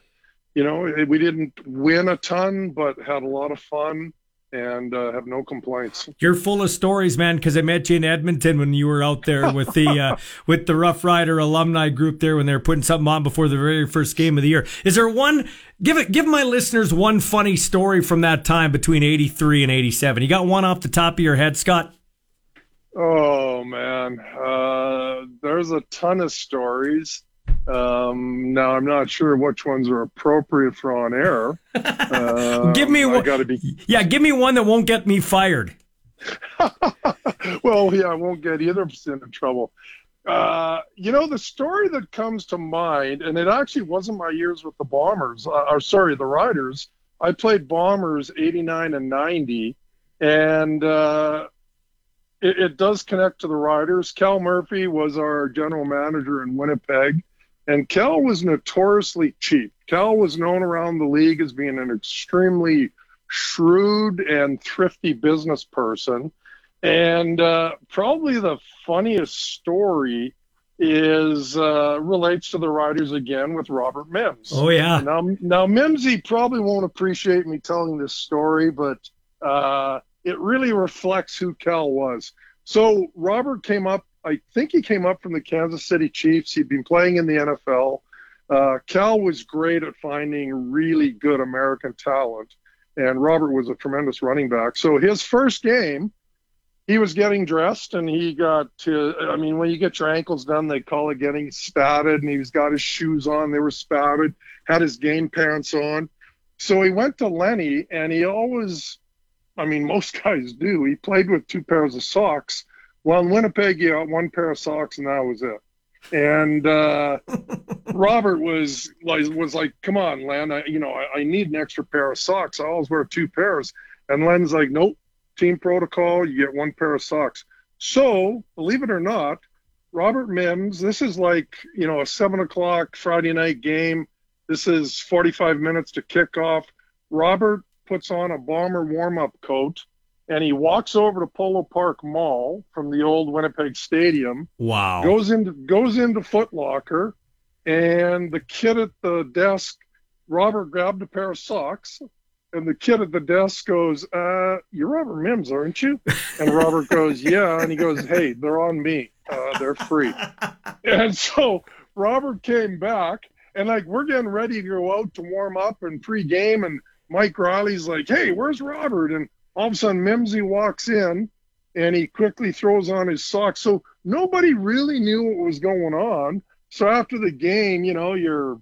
you know we didn't win a ton, but had a lot of fun. And uh, have no complaints. You're full of stories, man. Because I met you in Edmonton when you were out there with the uh, with the Rough Rider alumni group there when they were putting something on before the very first game of the year. Is there one? Give it. Give my listeners one funny story from that time between '83 and '87. You got one off the top of your head, Scott? Oh man, uh, there's a ton of stories. Um, now I'm not sure which ones are appropriate for on air. Uh, give me one. Got to be. Yeah, give me one that won't get me fired. well, yeah, I won't get either of us into trouble. Uh, you know, the story that comes to mind, and it actually wasn't my years with the Bombers, uh, or sorry, the Riders. I played Bombers 89 and 90, and uh, it, it, does connect to the riders. Cal Murphy was our general manager in Winnipeg, and Cal was notoriously cheap. Cal was known around the league as being an extremely shrewd and thrifty business person. And uh, probably the funniest story is uh, relates to the riders again with Robert Mimbs. Oh yeah. Now, now Mimsy probably won't appreciate me telling this story, but uh, it really reflects who Cal was. So Robert came up, I think he came up from the Kansas City Chiefs. He'd been playing in the NFL. Uh, Cal was great at finding really good American talent, and Robert was a tremendous running back. So his first game, he was getting dressed and he got to, I mean, when you get your ankles done, they call it getting spatted, and he's got his shoes on, they were spatted, had his game pants on. So he went to Lenny, and he always I mean, most guys do. He played with two pairs of socks. Well, in Winnipeg, you got one pair of socks, and that was it. And uh, Robert was like, was like, "Come on, Len. I, you know, I, I need an extra pair of socks. I always wear two pairs." And Len's like, "Nope. Team protocol. You get one pair of socks." So, believe it or not, Robert Mimbs. This is like you know a seven o'clock Friday night game. This is 45 minutes to kick off. Robert puts on a bomber warm up coat and he walks over to Polo Park Mall from the old Winnipeg Stadium. Wow. Goes into goes into Foot Locker and the kid at the desk, Robert grabbed a pair of socks, and the kid at the desk goes, uh, "You're Robert Mimbs, aren't you?" And Robert goes, "Yeah," and he goes, "Hey, they're on me. Uh, they're free." and so Robert came back, and like we're getting ready to go out to warm up and pre-game, and Mike Riley's like, "Hey, where's Robert?" And all of a sudden, Mimsy walks in, and he quickly throws on his socks. So nobody really knew what was going on. So after the game, you know, you're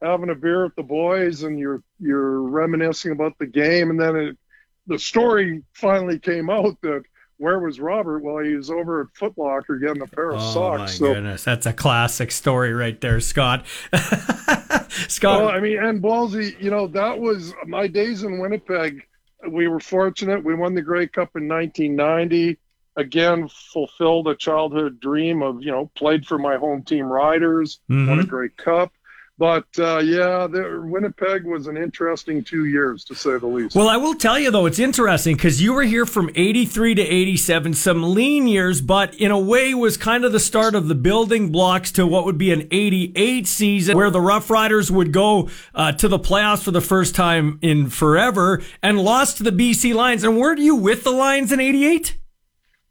having a beer with the boys and you're you're reminiscing about the game, and then it, the story finally came out that where was Robert? Well, he was over at Foot Locker getting a pair of Oh socks. Oh my so goodness, that's a classic story right there, Scott. Scott, Well, I mean, and Ballsy, you know, that was my days in Winnipeg. We were fortunate. We won the Grey Cup in 1990. Again, fulfilled a childhood dream of, you know, played for my home team Riders, won a Mhm. Grey Cup. But uh, yeah, the, Winnipeg was an interesting two years, to say the least. Well, I will tell you though, it's interesting because you were here from 83 to 87, some lean years, but in a way was kind of the start of the building blocks to what would be an 88 season where the Rough Riders would go uh, to the playoffs for the first time in forever and lost to the BC Lions. And were you with the Lions in 88?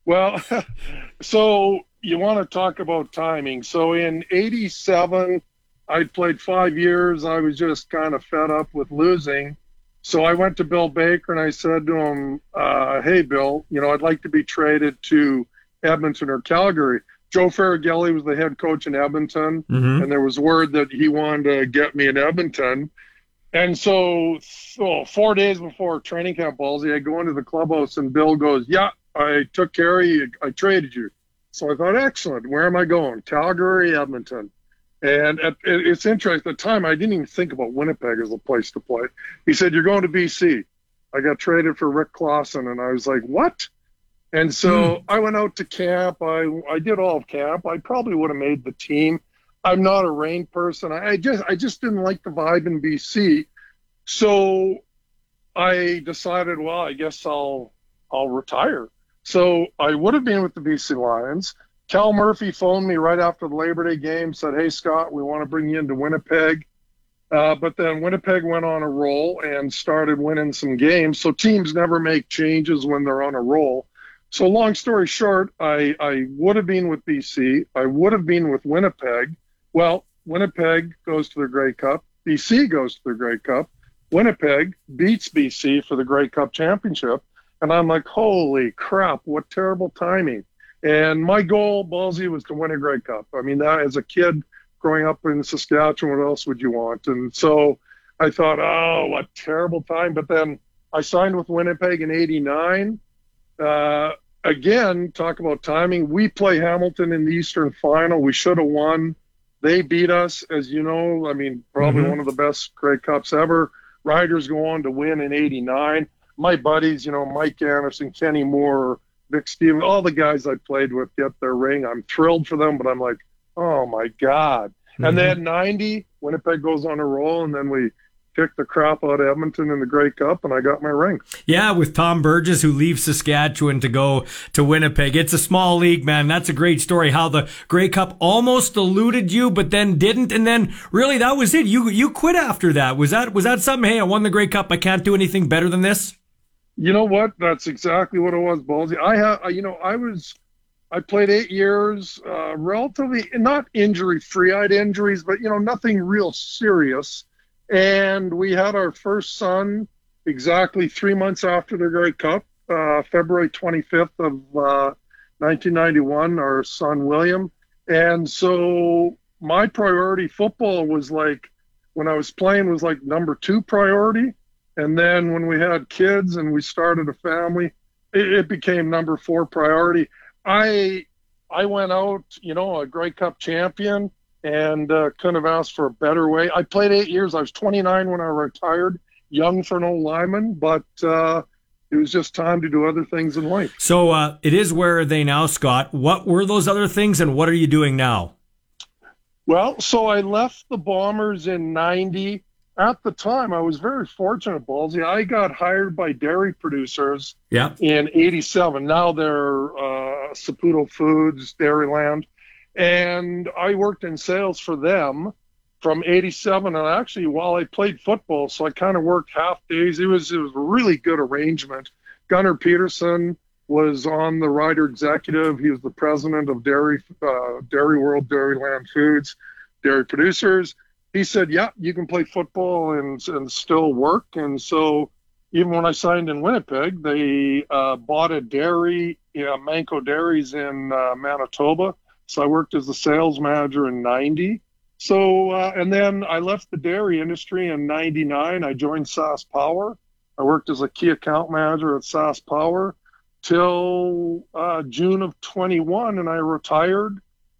Well, so you want to talk about timing. So in 87, I'd played five years. I was just kind of fed up with losing. So I went to Bill Baker and I said to him, uh, Hey, Bill, you know, I'd like to be traded to Edmonton or Calgary. Joe Faragalli was the head coach in Edmonton, Mhm. and there was word that he wanted to get me in Edmonton. And so, so four days before training camp, Ballsy, I go into the clubhouse and Bill goes, "Yeah, I took care of you. I traded you." So I thought, excellent. Where am I going? Calgary, Edmonton. And at, it- it's interesting. At the time, I didn't even think about Winnipeg as a place to play. He said, "You're going to BC." I got traded for Rick Clausen, and I was like, "What?" And so hmm. I went out to camp. I I did all of camp. I probably would have made the team. I'm not a rain person. I, I just I just didn't like the vibe in BC. So I decided, well, I guess I'll I'll retire. So I would have been with the BC Lions. Cal Murphy phoned me right after the Labor Day game, said, "Hey Scott, we want to bring you into Winnipeg." Uh, but then Winnipeg went on a roll and started winning some games. So teams never make changes when they're on a roll. So long story short, I, I would have been with BC. I would have been with Winnipeg. Well, Winnipeg goes to the Grey Cup. BC goes to the Grey Cup. Winnipeg beats BC for the Grey Cup championship. And I'm like, holy crap, what terrible timing. And my goal, Ballsy, was to win a Grey Cup. I mean, that as a kid growing up in Saskatchewan, what else would you want? And so I thought, oh, what terrible time. But then I signed with Winnipeg in 89. Uh, again, talk about timing. We play Hamilton in the Eastern Final. We should have won. They beat us, as you know. I mean, probably Mhm. one of the best Grey Cups ever. Riders go on to win in '89. My buddies, you know, Mike Anderson, Kenny Moore, Vic Stevens, all the guys I played with get their ring. I'm thrilled for them, but I'm like, oh my god. Mhm. And then '90, Winnipeg goes on a roll, and then we kicked the crap out of Edmonton in the Grey Cup, and I got my ring. Yeah, with Tom Burgess, who leaves Saskatchewan to go to Winnipeg. It's a small league, man. That's a great story. How the Grey Cup almost eluded you, but then didn't, and then really that was it. You you quit after that. Was that was that something? Hey, I won the Grey Cup. I can't do anything better than this. You know what? That's exactly what it was, Ballsy. I have, you know, I was, I played eight years, uh, relatively not injury free. I had injuries, but you know, nothing real serious. And we had our first son exactly three months after the Grey Cup, uh, February 25th of uh, 1991. Our son William, and so my priority football was like when I was playing was like number two priority. And then when we had kids and we started a family, it, it became number four priority. I I went out, you know, a Grey Cup champion, and uh, couldn't have asked for a better way. I played eight years. I was 29 when I retired, young for no lineman, but uh, it was just time to do other things in life. So uh, it is where are they now, Scott? What were those other things, and what are you doing now? Well, so I left the Bombers in 90. At the time, I was very fortunate, Ballsy. I got hired by dairy producers Yeah. in 87. Now they're uh, Saputo Foods, Dairyland. And I worked in sales for them. from 87 and actually while I played football, so I kind of worked half days. It was it was a really good arrangement. Gunnar Peterson was on the rider executive. He was the president of Dairy uh, Dairy World Dairyland Foods, dairy producers. He said, "Yeah, you can play football and and still work." And so even when I signed in Winnipeg, they uh, bought a dairy, you know, Manco Dairies in uh, Manitoba. So I worked as the sales manager in 90. So, uh, and then I left the dairy industry in 99. I joined SaskPower. I worked as a key account manager at SaskPower till uh, June of 21 and I retired.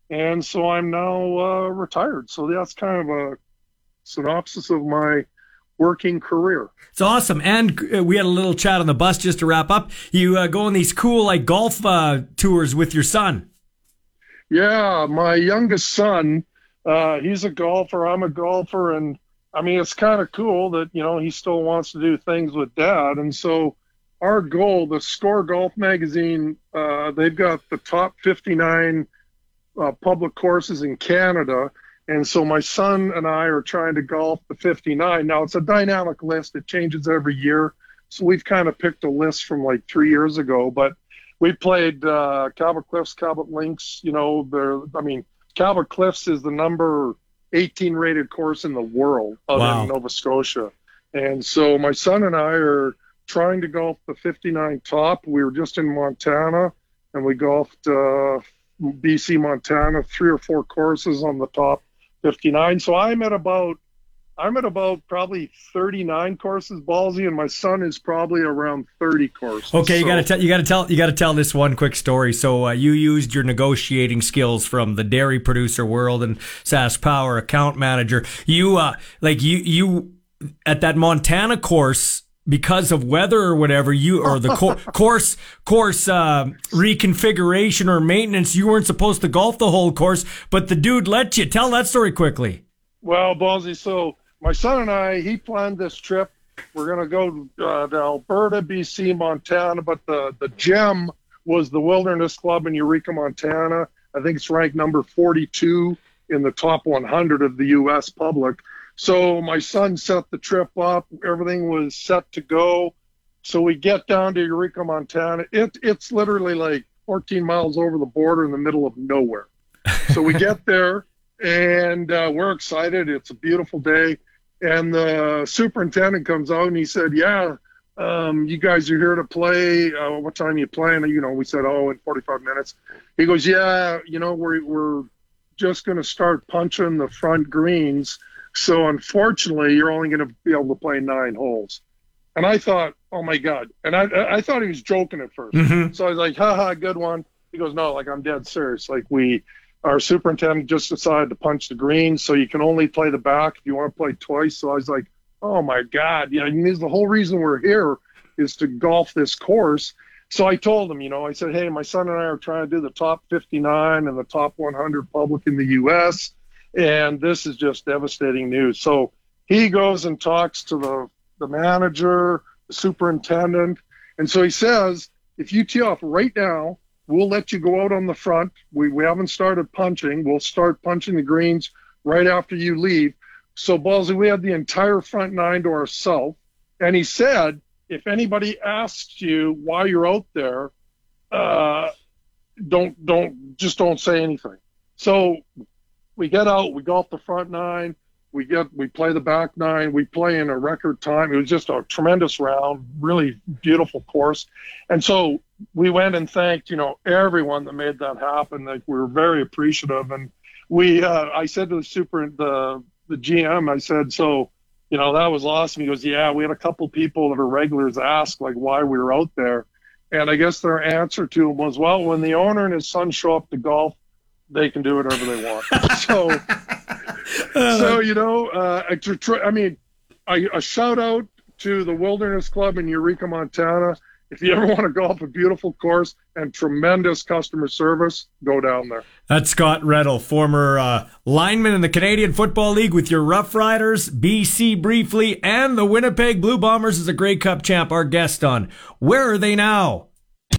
And so I'm now uh, retired. So that's kind of a synopsis of my working career. It's awesome. And uh, we had a little chat on the bus just to wrap up. You uh, go on these cool like golf uh, tours with your son. Yeah, my youngest son, uh, he's a golfer. I'm a golfer, and I mean it's kind of cool that you know he still wants to do things with dad. And so our goal, the Score Golf Magazine, uh, they've got the top 59 uh, public courses in Canada and so my son and I are trying to golf the 59. Now it's a dynamic list, it changes every year. So we've kind of picked a list from like three years ago, but we played uh, Cabot Cliffs, Cabot Links. You know, they're, I mean, Cabot Cliffs is the number 18 rated course in the world other Wow. than Nova Scotia. And so my son and I are trying to golf the 59 top. We were just in Montana and we golfed uh, BC, Montana, three or four courses on the top 59. So I'm at about I'm at about probably 39 courses, ballsy, and my son is probably around 30 courses. Okay, you So- gotta tell you gotta tell you gotta tell this one quick story. So uh, you used your negotiating skills from the dairy producer world and SaskPower account manager. You uh like you you at that Montana course because of weather or whatever you or the co- course course uh, reconfiguration or maintenance you weren't supposed to golf the whole course but the dude let you tell that story quickly Well, Ballsy, so my son and I, he planned this trip. We're going to go uh, to Alberta, BC, Montana, but the, the gem was the Wilderness Club in Eureka, Montana. I think it's ranked number 42 in the top 100 of the U.S. public. So my son set the trip up. Everything was set to go. So we get down to Eureka, Montana. It, it's literally like 14 miles over the border in the middle of nowhere. So we get there and uh, we're excited. It's a beautiful day. And the superintendent comes out and he said, Yeah, um, you guys are here to play. Uh, what time are you playing? You know, we said, Oh, in 45 minutes. He goes, Yeah, you know, we're, we're just going to start punching the front greens. So unfortunately, you're only going to be able to play nine holes. And I thought, oh my God. And I, I thought he was joking at 1st Mhm. So I was like, haha, good one. He goes, no, like I'm dead serious. Like we, our superintendent just decided to punch the green, So you can only play the back if you want to play twice. So I was like, oh my God. You know, and this the whole reason we're here is to golf this course. So I told him, you know, I said, hey, my son and I are trying to do the top 59 and the top 100 public in the U.S. And this is just devastating news. So he goes and talks to the, the manager, the superintendent. And so he says, if you tee off right now, we'll let you go out on the front. We, we haven't started punching. We'll start punching the greens right after you leave. So, Ballsy, we had the entire front nine to ourselves. And he said, if anybody asks you why you're out there, uh, don't don't just don't say anything. So we get out, we golf the front nine, we get we play the back nine, we play in a record time. It was just a tremendous round, really beautiful course. And so we went and thanked, you know, everyone that made that happen. Like we were very appreciative. And we uh, I said to the super the the GM, I said, so you know, that was awesome. He goes, Yeah, we had a couple people that are regulars ask like why we were out there. And I guess their answer to him was, Well, when the owner and his son show up to golf, they can do whatever they want. so so you know, uh, a tr- tr- I mean, a, a shout out to the Wilderness Club in Eureka, Montana. If you ever want to golf a beautiful course and tremendous customer service, go down there. That's Scott Redl, former uh, lineman in the Canadian Football League with your Rough Riders, BC briefly, and the Winnipeg Blue Bombers is a Grey Cup champ, our guest on Where Are They Now?